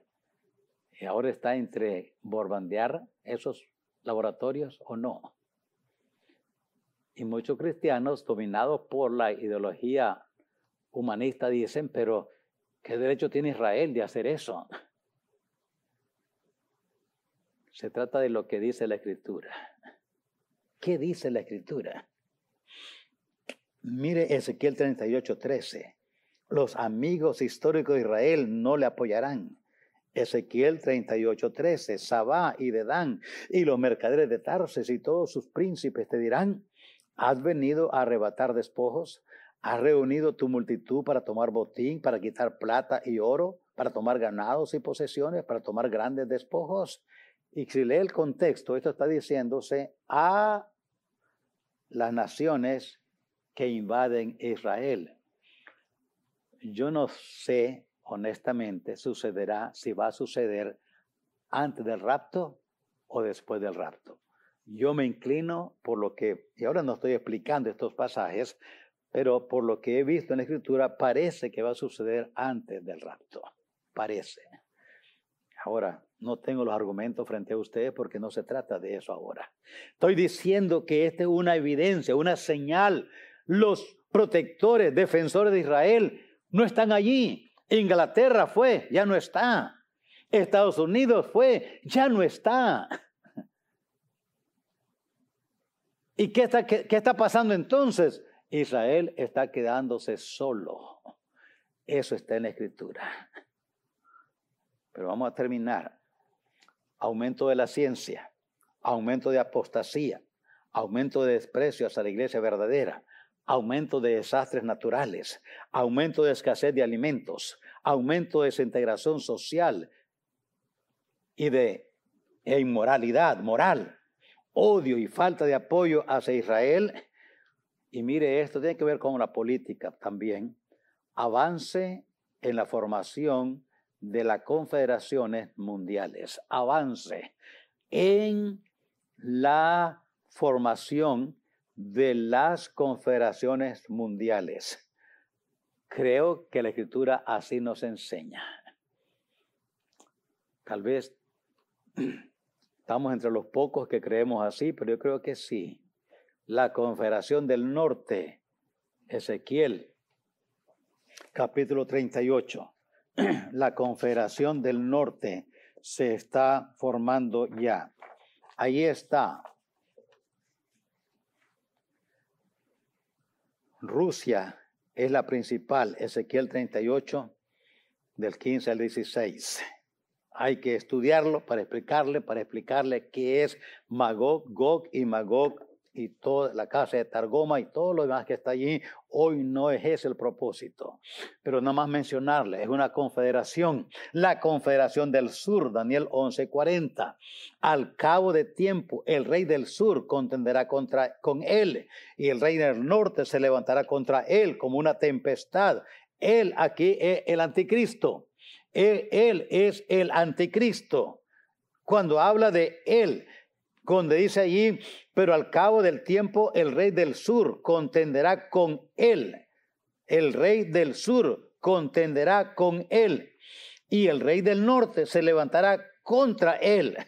Y ahora está entre borbandear esos laboratorios o no. Y muchos cristianos dominados por la ideología humanista dicen, pero ¿qué derecho tiene Israel de hacer eso? Se trata de lo que dice la escritura. ¿Qué dice la escritura? Mire Ezequiel 38, 13 los amigos históricos de Israel no le apoyarán. Ezequiel 38, 13, Sabá y Dedán y los mercaderes de Tarses y todos sus príncipes te dirán, has venido a arrebatar despojos, has reunido tu multitud para tomar botín, para quitar plata y oro, para tomar ganados y posesiones, para tomar grandes despojos. Y si lee el contexto, esto está diciéndose a las naciones que invaden Israel. Yo no sé, honestamente, sucederá, si va a suceder antes del rapto o después del rapto. Yo me inclino por lo que, y ahora no estoy explicando estos pasajes, pero por lo que he visto en la escritura, parece que va a suceder antes del rapto. Parece. Ahora, no tengo los argumentos frente a ustedes porque no se trata de eso ahora. Estoy diciendo que esta es una evidencia, una señal. Los protectores, defensores de Israel, no están allí. Inglaterra fue, ya no está. Estados Unidos fue, ya no está. ¿Y qué está, qué, está pasando entonces? Israel está quedándose solo. Eso está en la escritura. Pero vamos a terminar. Aumento de la ciencia, aumento de apostasía, aumento de desprecio hacia la iglesia verdadera, aumento de desastres naturales, aumento de escasez de alimentos, aumento de desintegración social y de inmoralidad moral, odio y falta de apoyo hacia Israel. Y mire, esto tiene que ver con la política también. Avance en la formación de las confederaciones mundiales. Avance en la formación de las confederaciones mundiales. Creo que la escritura así nos enseña. Tal vez estamos entre los pocos que creemos así, pero yo creo que sí. La Confederación del Norte, Ezequiel, capítulo 38. La Confederación del Norte se está formando ya. Ahí está. Rusia es la principal, Ezequiel 38, del 15 al 16. Hay que estudiarlo para explicarle, para explicarle qué es Magog, Gog y Magog y toda la casa de Targoma y todo lo demás que está allí, hoy no es ese el propósito. Pero nada más mencionarle, es una confederación, la confederación del sur, Daniel 11:40. Al cabo de tiempo, el rey del sur contenderá contra, con él y el rey del norte se levantará contra él como una tempestad. Él aquí es el anticristo. Él, él es el anticristo. Cuando habla de él, cuando dice allí, pero al cabo del tiempo el rey del sur contenderá con él. El rey del sur contenderá con él. Y el rey del norte se levantará contra él.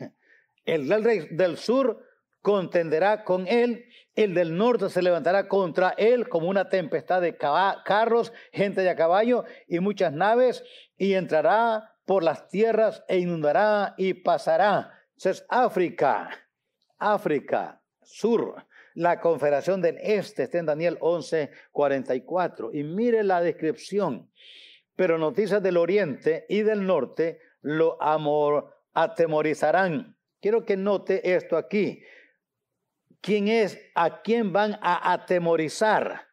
El rey del sur contenderá con él. El del norte se levantará contra él como una tempestad de carros, gente de a caballo y muchas naves. Y entrará por las tierras e inundará y pasará. es África. África, sur, la confederación del este, está en Daniel 11, 44. Y mire la descripción. Pero noticias del oriente y del norte lo amor, atemorizarán. Quiero que note esto aquí. ¿Quién es? ¿A quién van a atemorizar?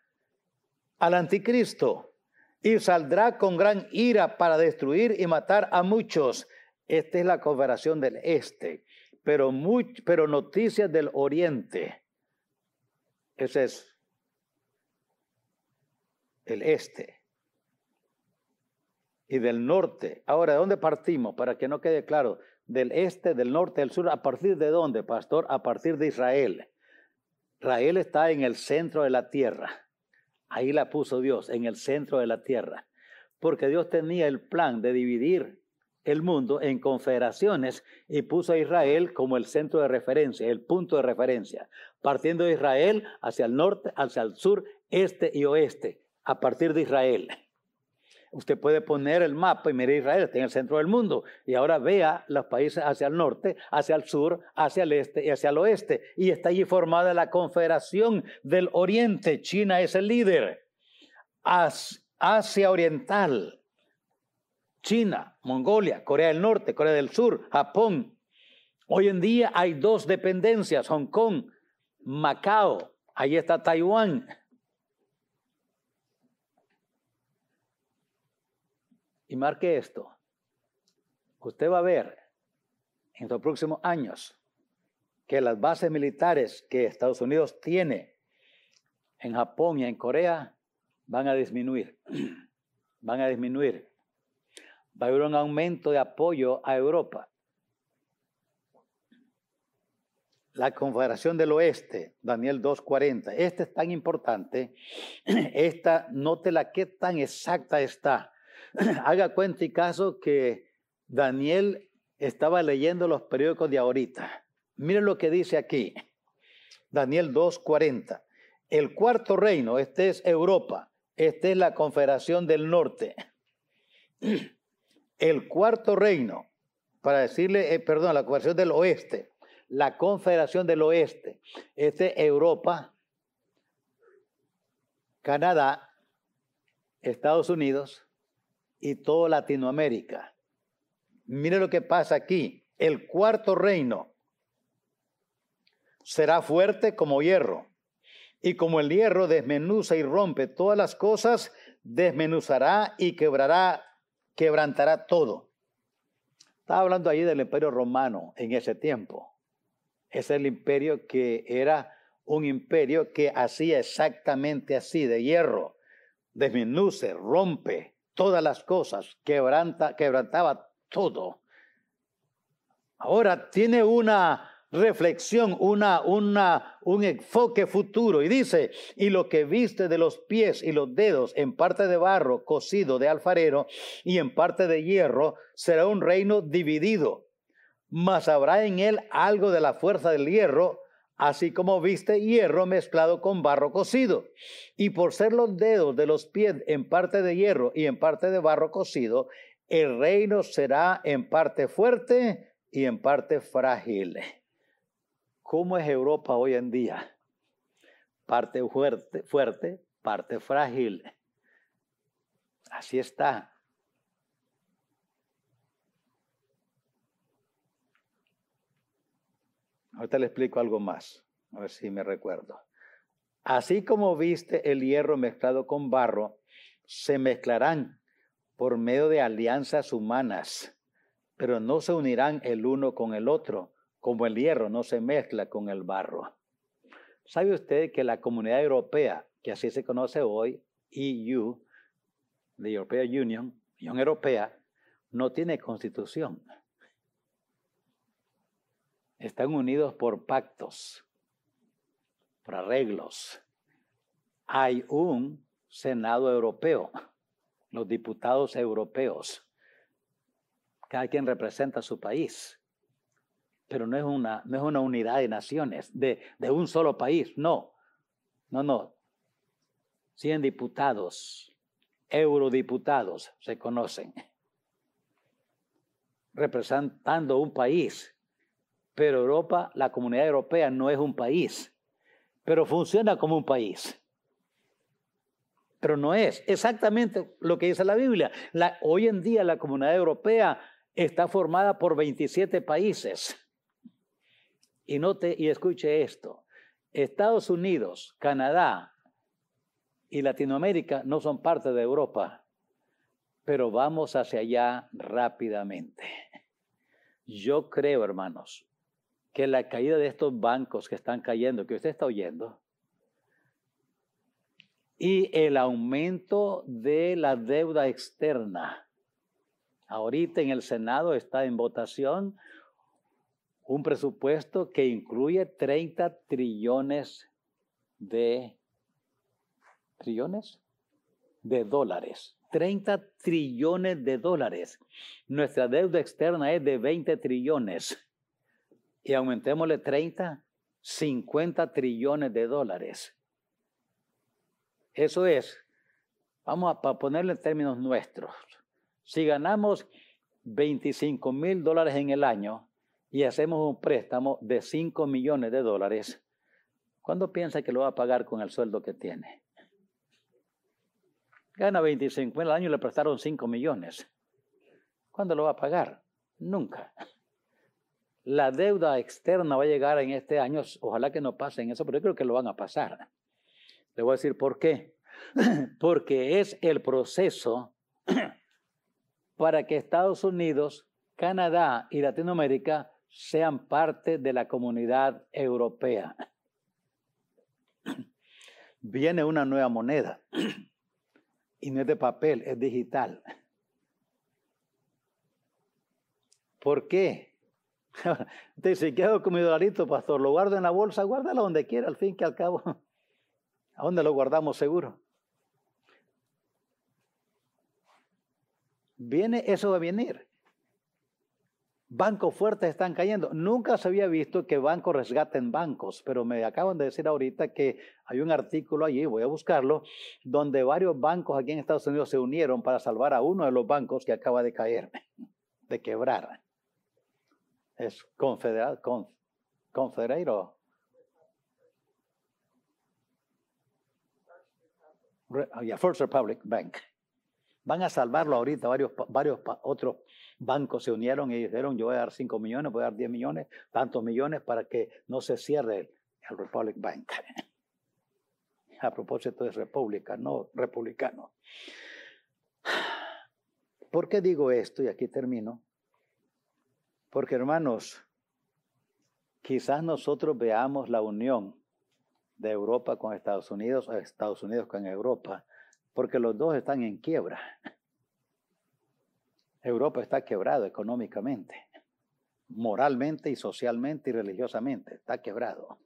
Al anticristo. Y saldrá con gran ira para destruir y matar a muchos. Esta es la confederación del este pero, pero noticias del oriente. Ese es el este. Y del norte. Ahora, ¿de dónde partimos? Para que no quede claro. Del este, del norte, del sur. ¿A partir de dónde, pastor? A partir de Israel. Israel está en el centro de la tierra. Ahí la puso Dios, en el centro de la tierra. Porque Dios tenía el plan de dividir el mundo en confederaciones y puso a Israel como el centro de referencia, el punto de referencia, partiendo de Israel hacia el norte, hacia el sur, este y oeste, a partir de Israel. Usted puede poner el mapa y mire Israel, está en el centro del mundo, y ahora vea los países hacia el norte, hacia el sur, hacia el este y hacia el oeste, y está allí formada la Confederación del Oriente. China es el líder. Asia Oriental, China, Mongolia, Corea del Norte, Corea del Sur, Japón. Hoy en día hay dos dependencias, Hong Kong, Macao, ahí está Taiwán. Y marque esto. Usted va a ver en los próximos años que las bases militares que Estados Unidos tiene en Japón y en Corea van a disminuir. Van a disminuir va a haber un aumento de apoyo a Europa. La Confederación del Oeste, Daniel 2.40. Esta es tan importante. Esta, nótela qué tan exacta está. Haga cuenta y caso que Daniel estaba leyendo los periódicos de ahorita. Miren lo que dice aquí. Daniel 2.40. El cuarto reino, este es Europa. Esta es la Confederación del Norte. el cuarto reino, para decirle, eh, perdón, la Confederación del Oeste, la Confederación del Oeste, este Europa, Canadá, Estados Unidos y toda Latinoamérica. Mire lo que pasa aquí. El cuarto reino será fuerte como hierro. Y como el hierro desmenuza y rompe todas las cosas, desmenuzará y quebrará quebrantará todo. Estaba hablando ahí del imperio romano en ese tiempo. Es el imperio que era un imperio que hacía exactamente así, de hierro. Desmenuce, rompe, todas las cosas, quebranta, quebrantaba todo. Ahora tiene una reflexión, una, una, un enfoque futuro. Y dice, y lo que viste de los pies y los dedos en parte de barro cocido de alfarero y en parte de hierro, será un reino dividido. Mas habrá en él algo de la fuerza del hierro, así como viste hierro mezclado con barro cocido. Y por ser los dedos de los pies en parte de hierro y en parte de barro cocido, el reino será en parte fuerte y en parte frágil. ¿Cómo es Europa hoy en día? Parte fuerte, fuerte, parte frágil. Así está. Ahorita le explico algo más, a ver si me recuerdo. Así como viste el hierro mezclado con barro, se mezclarán por medio de alianzas humanas, pero no se unirán el uno con el otro como el hierro no se mezcla con el barro. ¿Sabe usted que la comunidad europea, que así se conoce hoy, EU, la European Union, Unión Europea, no tiene constitución? Están unidos por pactos, por arreglos. Hay un Senado europeo, los diputados europeos. Cada quien representa su país pero no es una, no es una unidad de naciones, de, de un solo país, no, no, no. 100 diputados, eurodiputados se conocen, representando un país. Pero Europa, la comunidad europea no es un país, pero funciona como un país. Pero no es exactamente lo que dice la Biblia. La, hoy en día la comunidad europea está formada por 27 países. Y note y escuche esto. Estados Unidos, Canadá y Latinoamérica no son parte de Europa, pero vamos hacia allá rápidamente. Yo creo, hermanos, que la caída de estos bancos que están cayendo, que usted está oyendo, y el aumento de la deuda externa. Ahorita en el Senado está en votación un presupuesto que incluye 30 trillones de trillones de dólares. 30 trillones de dólares. Nuestra deuda externa es de 20 trillones. Y aumentémosle 30, 50 trillones de dólares. Eso es, vamos a ponerle en términos nuestros. Si ganamos 25 mil dólares en el año, y hacemos un préstamo de 5 millones de dólares, ¿cuándo piensa que lo va a pagar con el sueldo que tiene? Gana 25 mil año y le prestaron 5 millones. ¿Cuándo lo va a pagar? Nunca. La deuda externa va a llegar en este año, ojalá que no pasen eso, pero yo creo que lo van a pasar. Le voy a decir por qué. Porque es el proceso para que Estados Unidos, Canadá y Latinoamérica sean parte de la comunidad europea. Viene una nueva moneda y no es de papel, es digital. ¿Por qué? Dice, ¿qué hago con mi dolarito, pastor? ¿Lo guardo en la bolsa? Guárdalo donde quiera, al fin que al cabo. ¿A dónde lo guardamos seguro? Viene, eso va a venir. Bancos fuertes están cayendo. Nunca se había visto que bancos resgaten bancos, pero me acaban de decir ahorita que hay un artículo allí, voy a buscarlo, donde varios bancos aquí en Estados Unidos se unieron para salvar a uno de los bancos que acaba de caer, de quebrar. Es Confederado, con, Confederado. First Republic Bank. Van a salvarlo ahorita varios, varios otros bancos se unieron y dijeron, yo voy a dar 5 millones, voy a dar 10 millones, tantos millones para que no se cierre el, Republic Bank. A propósito de república, no republicano. ¿Por qué digo esto? Y aquí termino. Porque hermanos, quizás nosotros veamos la unión de Europa con Estados Unidos Estados Unidos con Europa, porque los dos están en quiebra. Europa está quebrado económicamente, moralmente y socialmente y religiosamente. Está quebrado.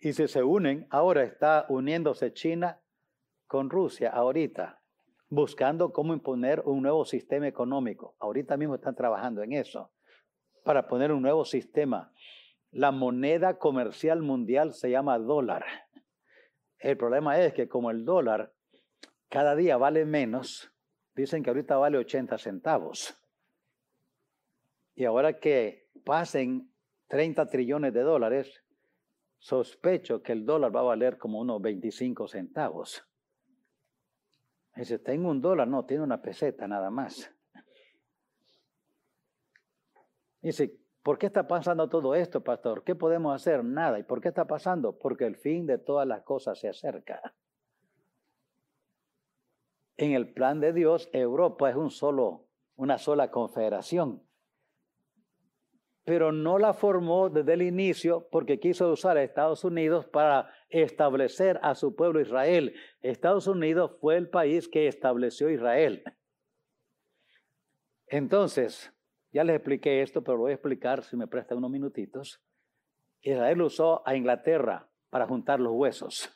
Y si se unen, ahora está uniéndose China con Rusia, ahorita, buscando cómo imponer un nuevo sistema económico. Ahorita mismo están trabajando en eso, para poner un nuevo sistema. La moneda comercial mundial se llama dólar. El problema es que como el dólar cada día vale menos, dicen que ahorita vale 80 centavos. Y ahora que pasen 30 trillones de dólares, sospecho que el dólar va a valer como unos 25 centavos. Dice, tengo un dólar, no, tiene una peseta nada más. Dice, ¿por qué está pasando todo esto, pastor? ¿Qué podemos hacer? Nada. ¿Y por qué está pasando? Porque el fin de todas las cosas se acerca. En el plan de Dios, Europa es un solo, una sola confederación pero no la formó desde el inicio porque quiso usar a Estados Unidos para establecer a su pueblo Israel. Estados Unidos fue el país que estableció Israel. Entonces, ya les expliqué esto, pero lo voy a explicar si me prestan unos minutitos. Israel usó a Inglaterra para juntar los huesos.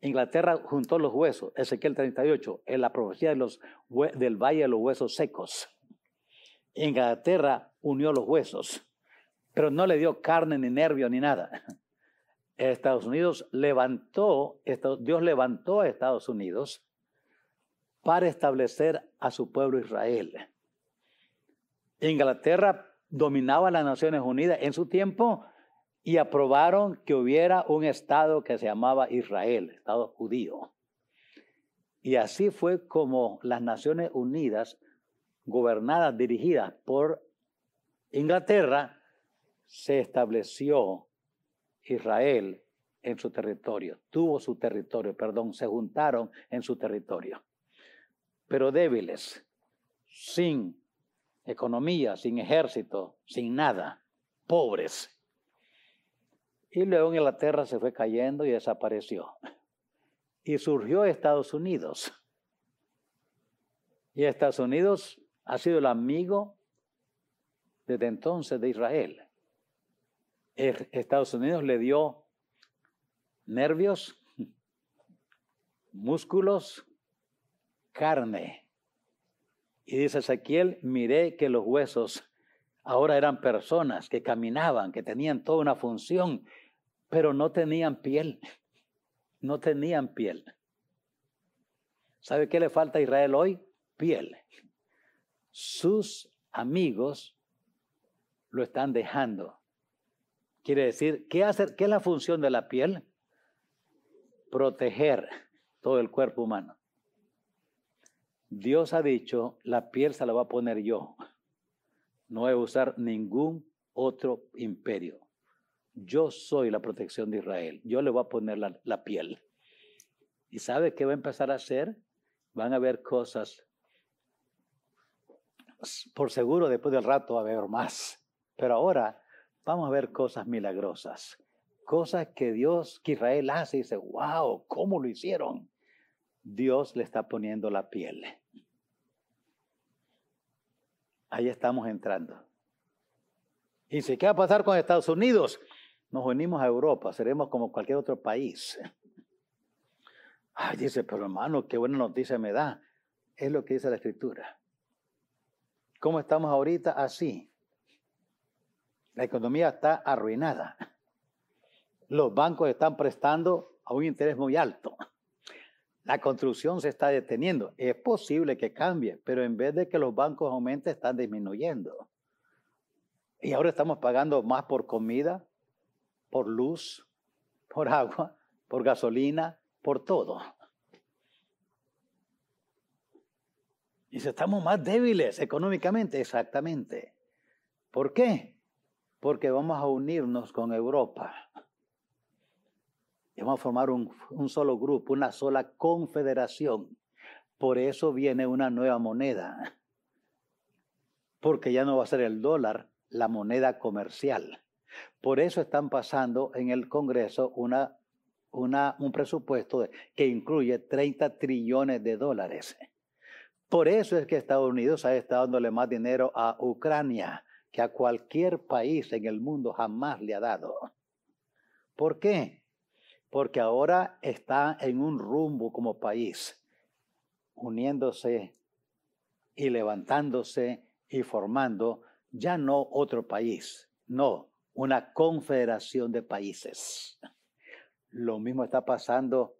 Inglaterra juntó los huesos, Ezequiel 38, en la profecía de los, del Valle de los Huesos Secos. Inglaterra unió los huesos, pero no le dio carne ni nervio ni nada. Estados Unidos levantó, Dios levantó a Estados Unidos para establecer a su pueblo Israel. Inglaterra dominaba las Naciones Unidas en su tiempo y aprobaron que hubiera un Estado que se llamaba Israel, Estado judío. Y así fue como las Naciones Unidas gobernadas, dirigidas por Inglaterra, se estableció Israel en su territorio, tuvo su territorio, perdón, se juntaron en su territorio, pero débiles, sin economía, sin ejército, sin nada, pobres. Y luego Inglaterra se fue cayendo y desapareció. Y surgió Estados Unidos. Y Estados Unidos ha sido el amigo desde entonces de Israel. Estados Unidos le dio nervios, músculos, carne. Y dice Ezequiel, miré que los huesos ahora eran personas que caminaban, que tenían toda una función, pero no tenían piel. No tenían piel. ¿Sabe qué le falta a Israel hoy? Piel sus amigos lo están dejando. Quiere decir, ¿qué, hacer, ¿qué es la función de la piel? Proteger todo el cuerpo humano. Dios ha dicho, la piel se la va a poner yo. No voy a usar ningún otro imperio. Yo soy la protección de Israel. Yo le voy a poner la, piel. ¿Y sabe qué va a empezar a hacer? Van a ver cosas por seguro después del rato va a haber más. Pero ahora vamos a ver cosas milagrosas. Cosas que Dios, que Israel hace y dice, wow, ¿cómo lo hicieron? Dios le está poniendo la piel. Ahí estamos entrando. Y si ¿qué va a pasar con Estados Unidos? Nos unimos a Europa, seremos como cualquier otro país. Ay, dice, pero hermano, qué buena noticia me da. Es lo que dice la Escritura. ¿Cómo estamos ahorita? Así. La economía está arruinada. Los bancos están prestando a un interés muy alto. La construcción se está deteniendo. Es posible que cambie, pero en vez de que los bancos aumenten, están disminuyendo. Y ahora estamos pagando más por comida, por luz, por agua, por gasolina, por todo. Y si estamos más débiles económicamente, exactamente. ¿Por qué? Porque vamos a unirnos con Europa. Vamos a formar un, solo grupo, una sola confederación. Por eso viene una nueva moneda. Porque ya no va a ser el dólar la moneda comercial. Por eso están pasando en el Congreso una, un presupuesto que incluye 30 trillones de dólares Por eso es que Estados Unidos ha estado dándole más dinero a Ucrania que a cualquier país en el mundo jamás le ha dado. ¿Por qué? Porque ahora está en un rumbo como país, uniéndose y levantándose y formando ya no otro país, no, una confederación de países. Lo mismo está pasando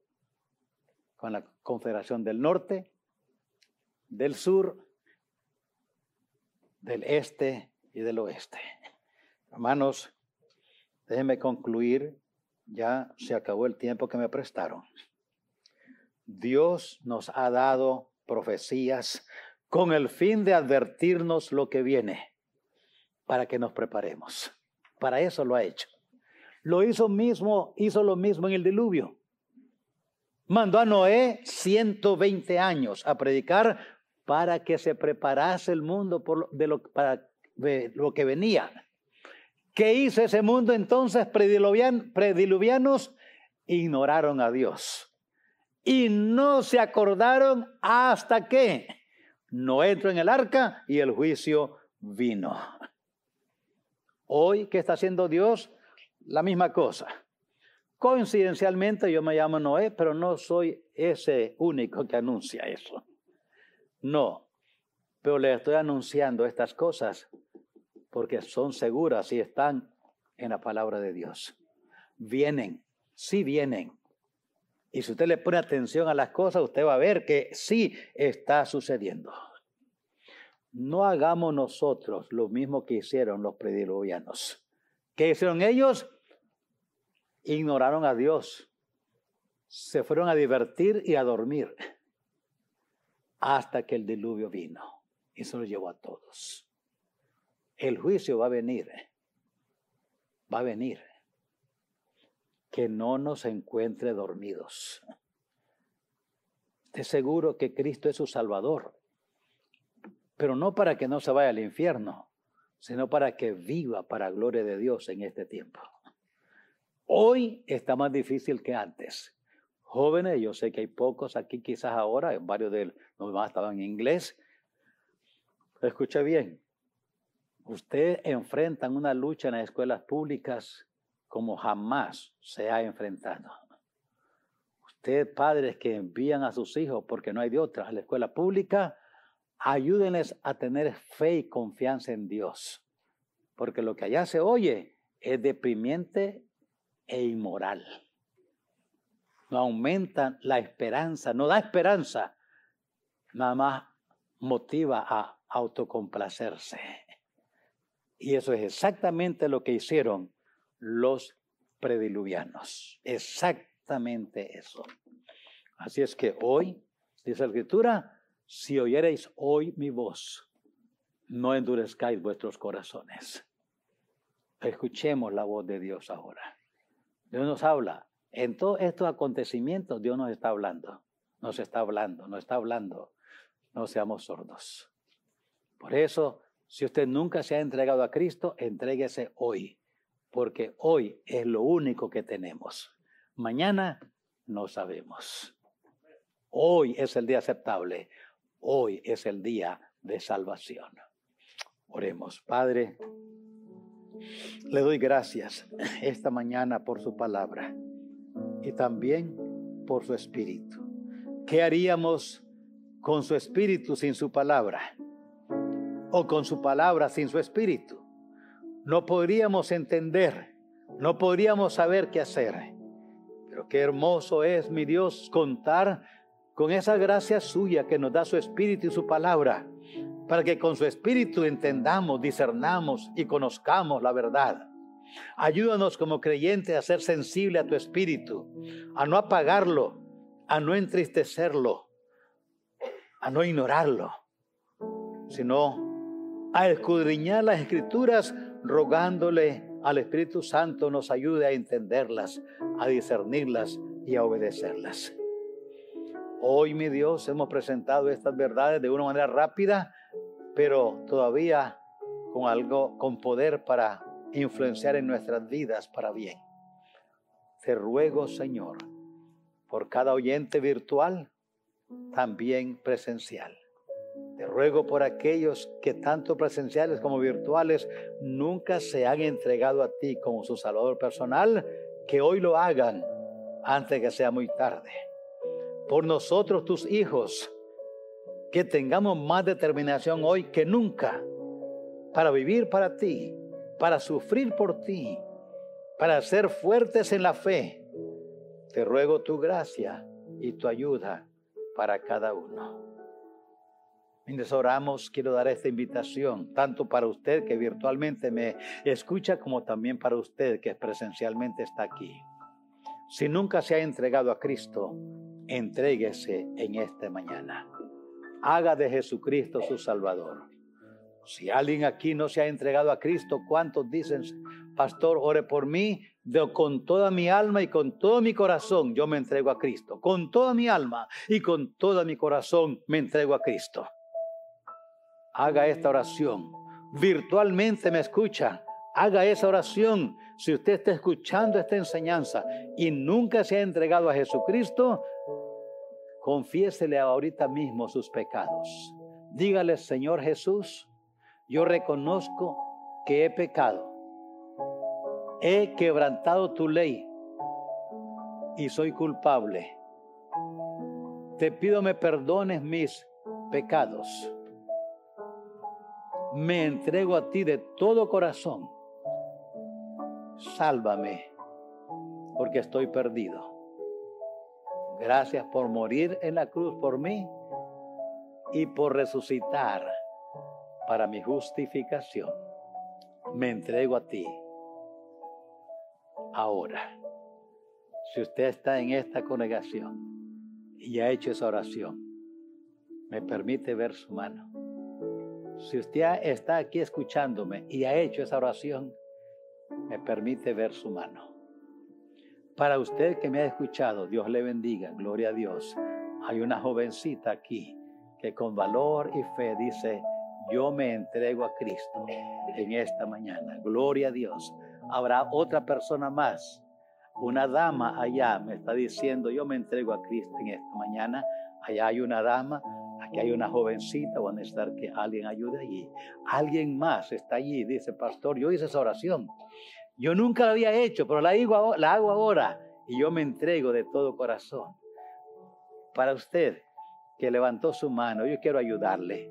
con la Confederación del Norte, del Sur, del Este y del Oeste. Hermanos, déjenme concluir, ya se acabó el tiempo que me prestaron. Dios nos ha dado profecías con el fin de advertirnos lo que viene, para que nos preparemos. Para eso lo ha hecho. Lo hizo mismo, hizo lo mismo en el diluvio. Mandó a Noé 120 años a predicar para que se preparase el mundo por de lo, para lo que venía. ¿Qué hizo ese mundo entonces? Prediluvian, prediluvianos ignoraron a Dios y no se acordaron hasta que no entró en el arca y el juicio vino. Hoy, ¿qué está haciendo Dios? La misma cosa. Coincidencialmente yo me llamo Noé, pero no soy ese único que anuncia eso. No, pero le estoy anunciando estas cosas porque son seguras y están en la palabra de Dios. Vienen, sí vienen. Y si usted le pone atención a las cosas, usted va a ver que sí está sucediendo. No hagamos nosotros lo mismo que hicieron los prediluvianos. ¿Qué hicieron ellos? Ignoraron a Dios. Se fueron a divertir y a dormir hasta que el diluvio vino y se lo llevó a todos. El juicio va a venir, va a venir. Que no nos encuentre dormidos. Esté seguro que Cristo es su Salvador, pero no para que no se vaya al infierno, sino para que viva para gloria de Dios en este tiempo. Hoy está más difícil que antes. Jóvenes, yo sé que hay pocos aquí quizás ahora, varios de los demás estaban en inglés. Escucha bien, usted enfrenta una lucha en las escuelas públicas como jamás se ha enfrentado. Usted, padres que envían a sus hijos, porque no hay de otra, a la escuela pública, ayúdenles a tener fe y confianza en Dios. Porque lo que allá se oye es deprimiente e inmoral. No aumenta la esperanza, no da esperanza, nada más motiva a autocomplacerse. Y eso es exactamente lo que hicieron los prediluvianos. Exactamente eso. Así es que hoy, dice la escritura, si oyereis hoy mi voz, no endurezcáis vuestros corazones. Escuchemos la voz de Dios ahora. Dios nos habla. En todos estos acontecimientos Dios nos está hablando. Nos está hablando, nos está hablando. No seamos sordos. Por eso, si usted nunca se ha entregado a Cristo, entréguese hoy, porque hoy es lo único que tenemos. Mañana no sabemos. Hoy es el día aceptable. Hoy es el día de salvación. Oremos, Padre. Le doy gracias esta mañana por su palabra y también por su espíritu. ¿Qué haríamos con su espíritu sin su palabra? ¿O con su palabra sin su espíritu? No podríamos entender, no podríamos saber qué hacer. Pero qué hermoso es, mi Dios, contar con esa gracia suya que nos da su espíritu y su palabra para que con su espíritu entendamos, discernamos y conozcamos la verdad. Ayúdanos como creyentes a ser sensible a tu espíritu, a no apagarlo, a no entristecerlo, a no ignorarlo, sino a escudriñar las escrituras rogándole al Espíritu Santo nos ayude a entenderlas, a discernirlas y a obedecerlas. Hoy, mi Dios, hemos presentado estas verdades de una manera rápida pero todavía con algo, con poder para influenciar en nuestras vidas para bien. Te ruego, Señor, por cada oyente virtual, también presencial. Te ruego por aquellos que tanto presenciales como virtuales nunca se han entregado a ti como su Salvador personal, que hoy lo hagan antes que sea muy tarde. Por nosotros, tus hijos, que tengamos más determinación hoy que nunca para vivir para ti, para sufrir por ti, para ser fuertes en la fe. Te ruego tu gracia y tu ayuda para cada uno. Mientras oramos, quiero dar esta invitación, tanto para usted que virtualmente me escucha, como también para usted que presencialmente está aquí. Si nunca se ha entregado a Cristo, entréguese en esta mañana. Haga de Jesucristo su Salvador. Si alguien aquí no se ha entregado a Cristo, ¿cuántos dicen, pastor, ore por mí? De, con toda mi alma y con todo mi corazón yo me entrego a Cristo. Con toda mi alma y con todo mi corazón me entrego a Cristo. Haga esta oración. Virtualmente me escucha. Haga esa oración si usted está escuchando esta enseñanza y nunca se ha entregado a Jesucristo, confiésele ahorita mismo sus pecados. Dígale, Señor Jesús, yo reconozco que he pecado. He quebrantado tu ley y soy culpable. Te pido me perdones mis pecados. Me entrego a ti de todo corazón sálvame, porque estoy perdido. Gracias por morir en la cruz por mí y por resucitar para mi justificación. Me entrego a ti. Ahora, si usted está en esta congregación y ha hecho esa oración, me permite ver su mano. Si usted está aquí escuchándome y ha hecho esa oración, me permite ver su mano. Para usted que me ha escuchado, Dios le bendiga, gloria a Dios. Hay una jovencita aquí que con valor y fe dice, yo me entrego a Cristo en esta mañana. Gloria a Dios. Habrá otra persona más. Una dama allá me está diciendo, yo me entrego a Cristo en esta mañana. Allá hay una dama, aquí hay una jovencita, va a necesitar que alguien ayude allí. Alguien más está allí, dice, pastor, yo hice esa oración yo nunca lo había hecho, pero la hago, la hago ahora y yo me entrego de todo corazón. Para usted que levantó su mano, yo quiero ayudarle.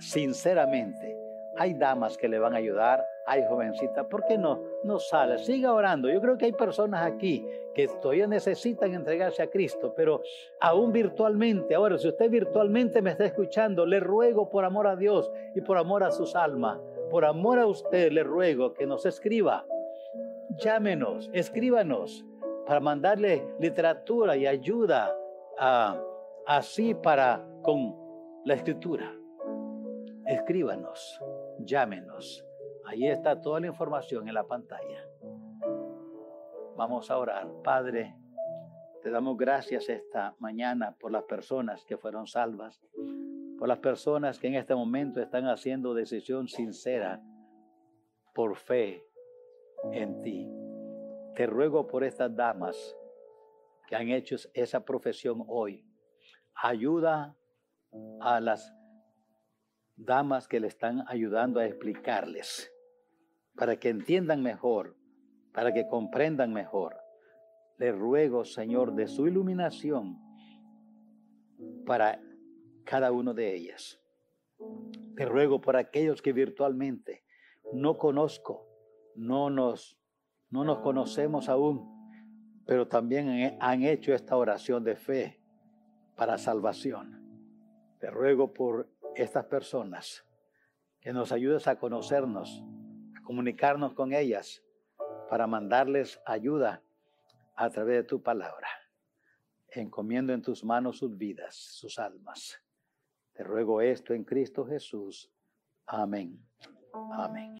Sinceramente, hay damas que le van a ayudar, hay jovencitas, ¿por qué no? No sale, siga orando. Yo creo que hay personas aquí que todavía necesitan entregarse a Cristo, pero aún virtualmente, ahora si usted virtualmente me está escuchando, le ruego por amor a Dios y por amor a sus almas, por amor a usted le ruego que nos escriba llámenos, escríbanos para mandarle literatura y ayuda así para con la escritura. Escríbanos, llámenos. Ahí está toda la información en la pantalla. Vamos a orar. Padre, te damos gracias esta mañana por las personas que fueron salvas, por las personas que en este momento están haciendo decisión sincera por fe en ti. Te ruego por estas damas que han hecho esa profesión hoy. Ayuda a las damas que le están ayudando a explicarles, para que entiendan mejor, para que comprendan mejor. Le ruego, Señor, de su iluminación para cada uno de ellas. Te ruego por aquellos que virtualmente no conozco, no nos, no nos conocemos aún, pero también han hecho esta oración de fe para salvación. Te ruego por estas personas que nos ayudes a conocernos, comunicarnos con ellas, para mandarles ayuda a través de tu palabra. Encomiendo en tus manos sus vidas, sus almas. Te ruego esto en Cristo Jesús. Amén. Amén.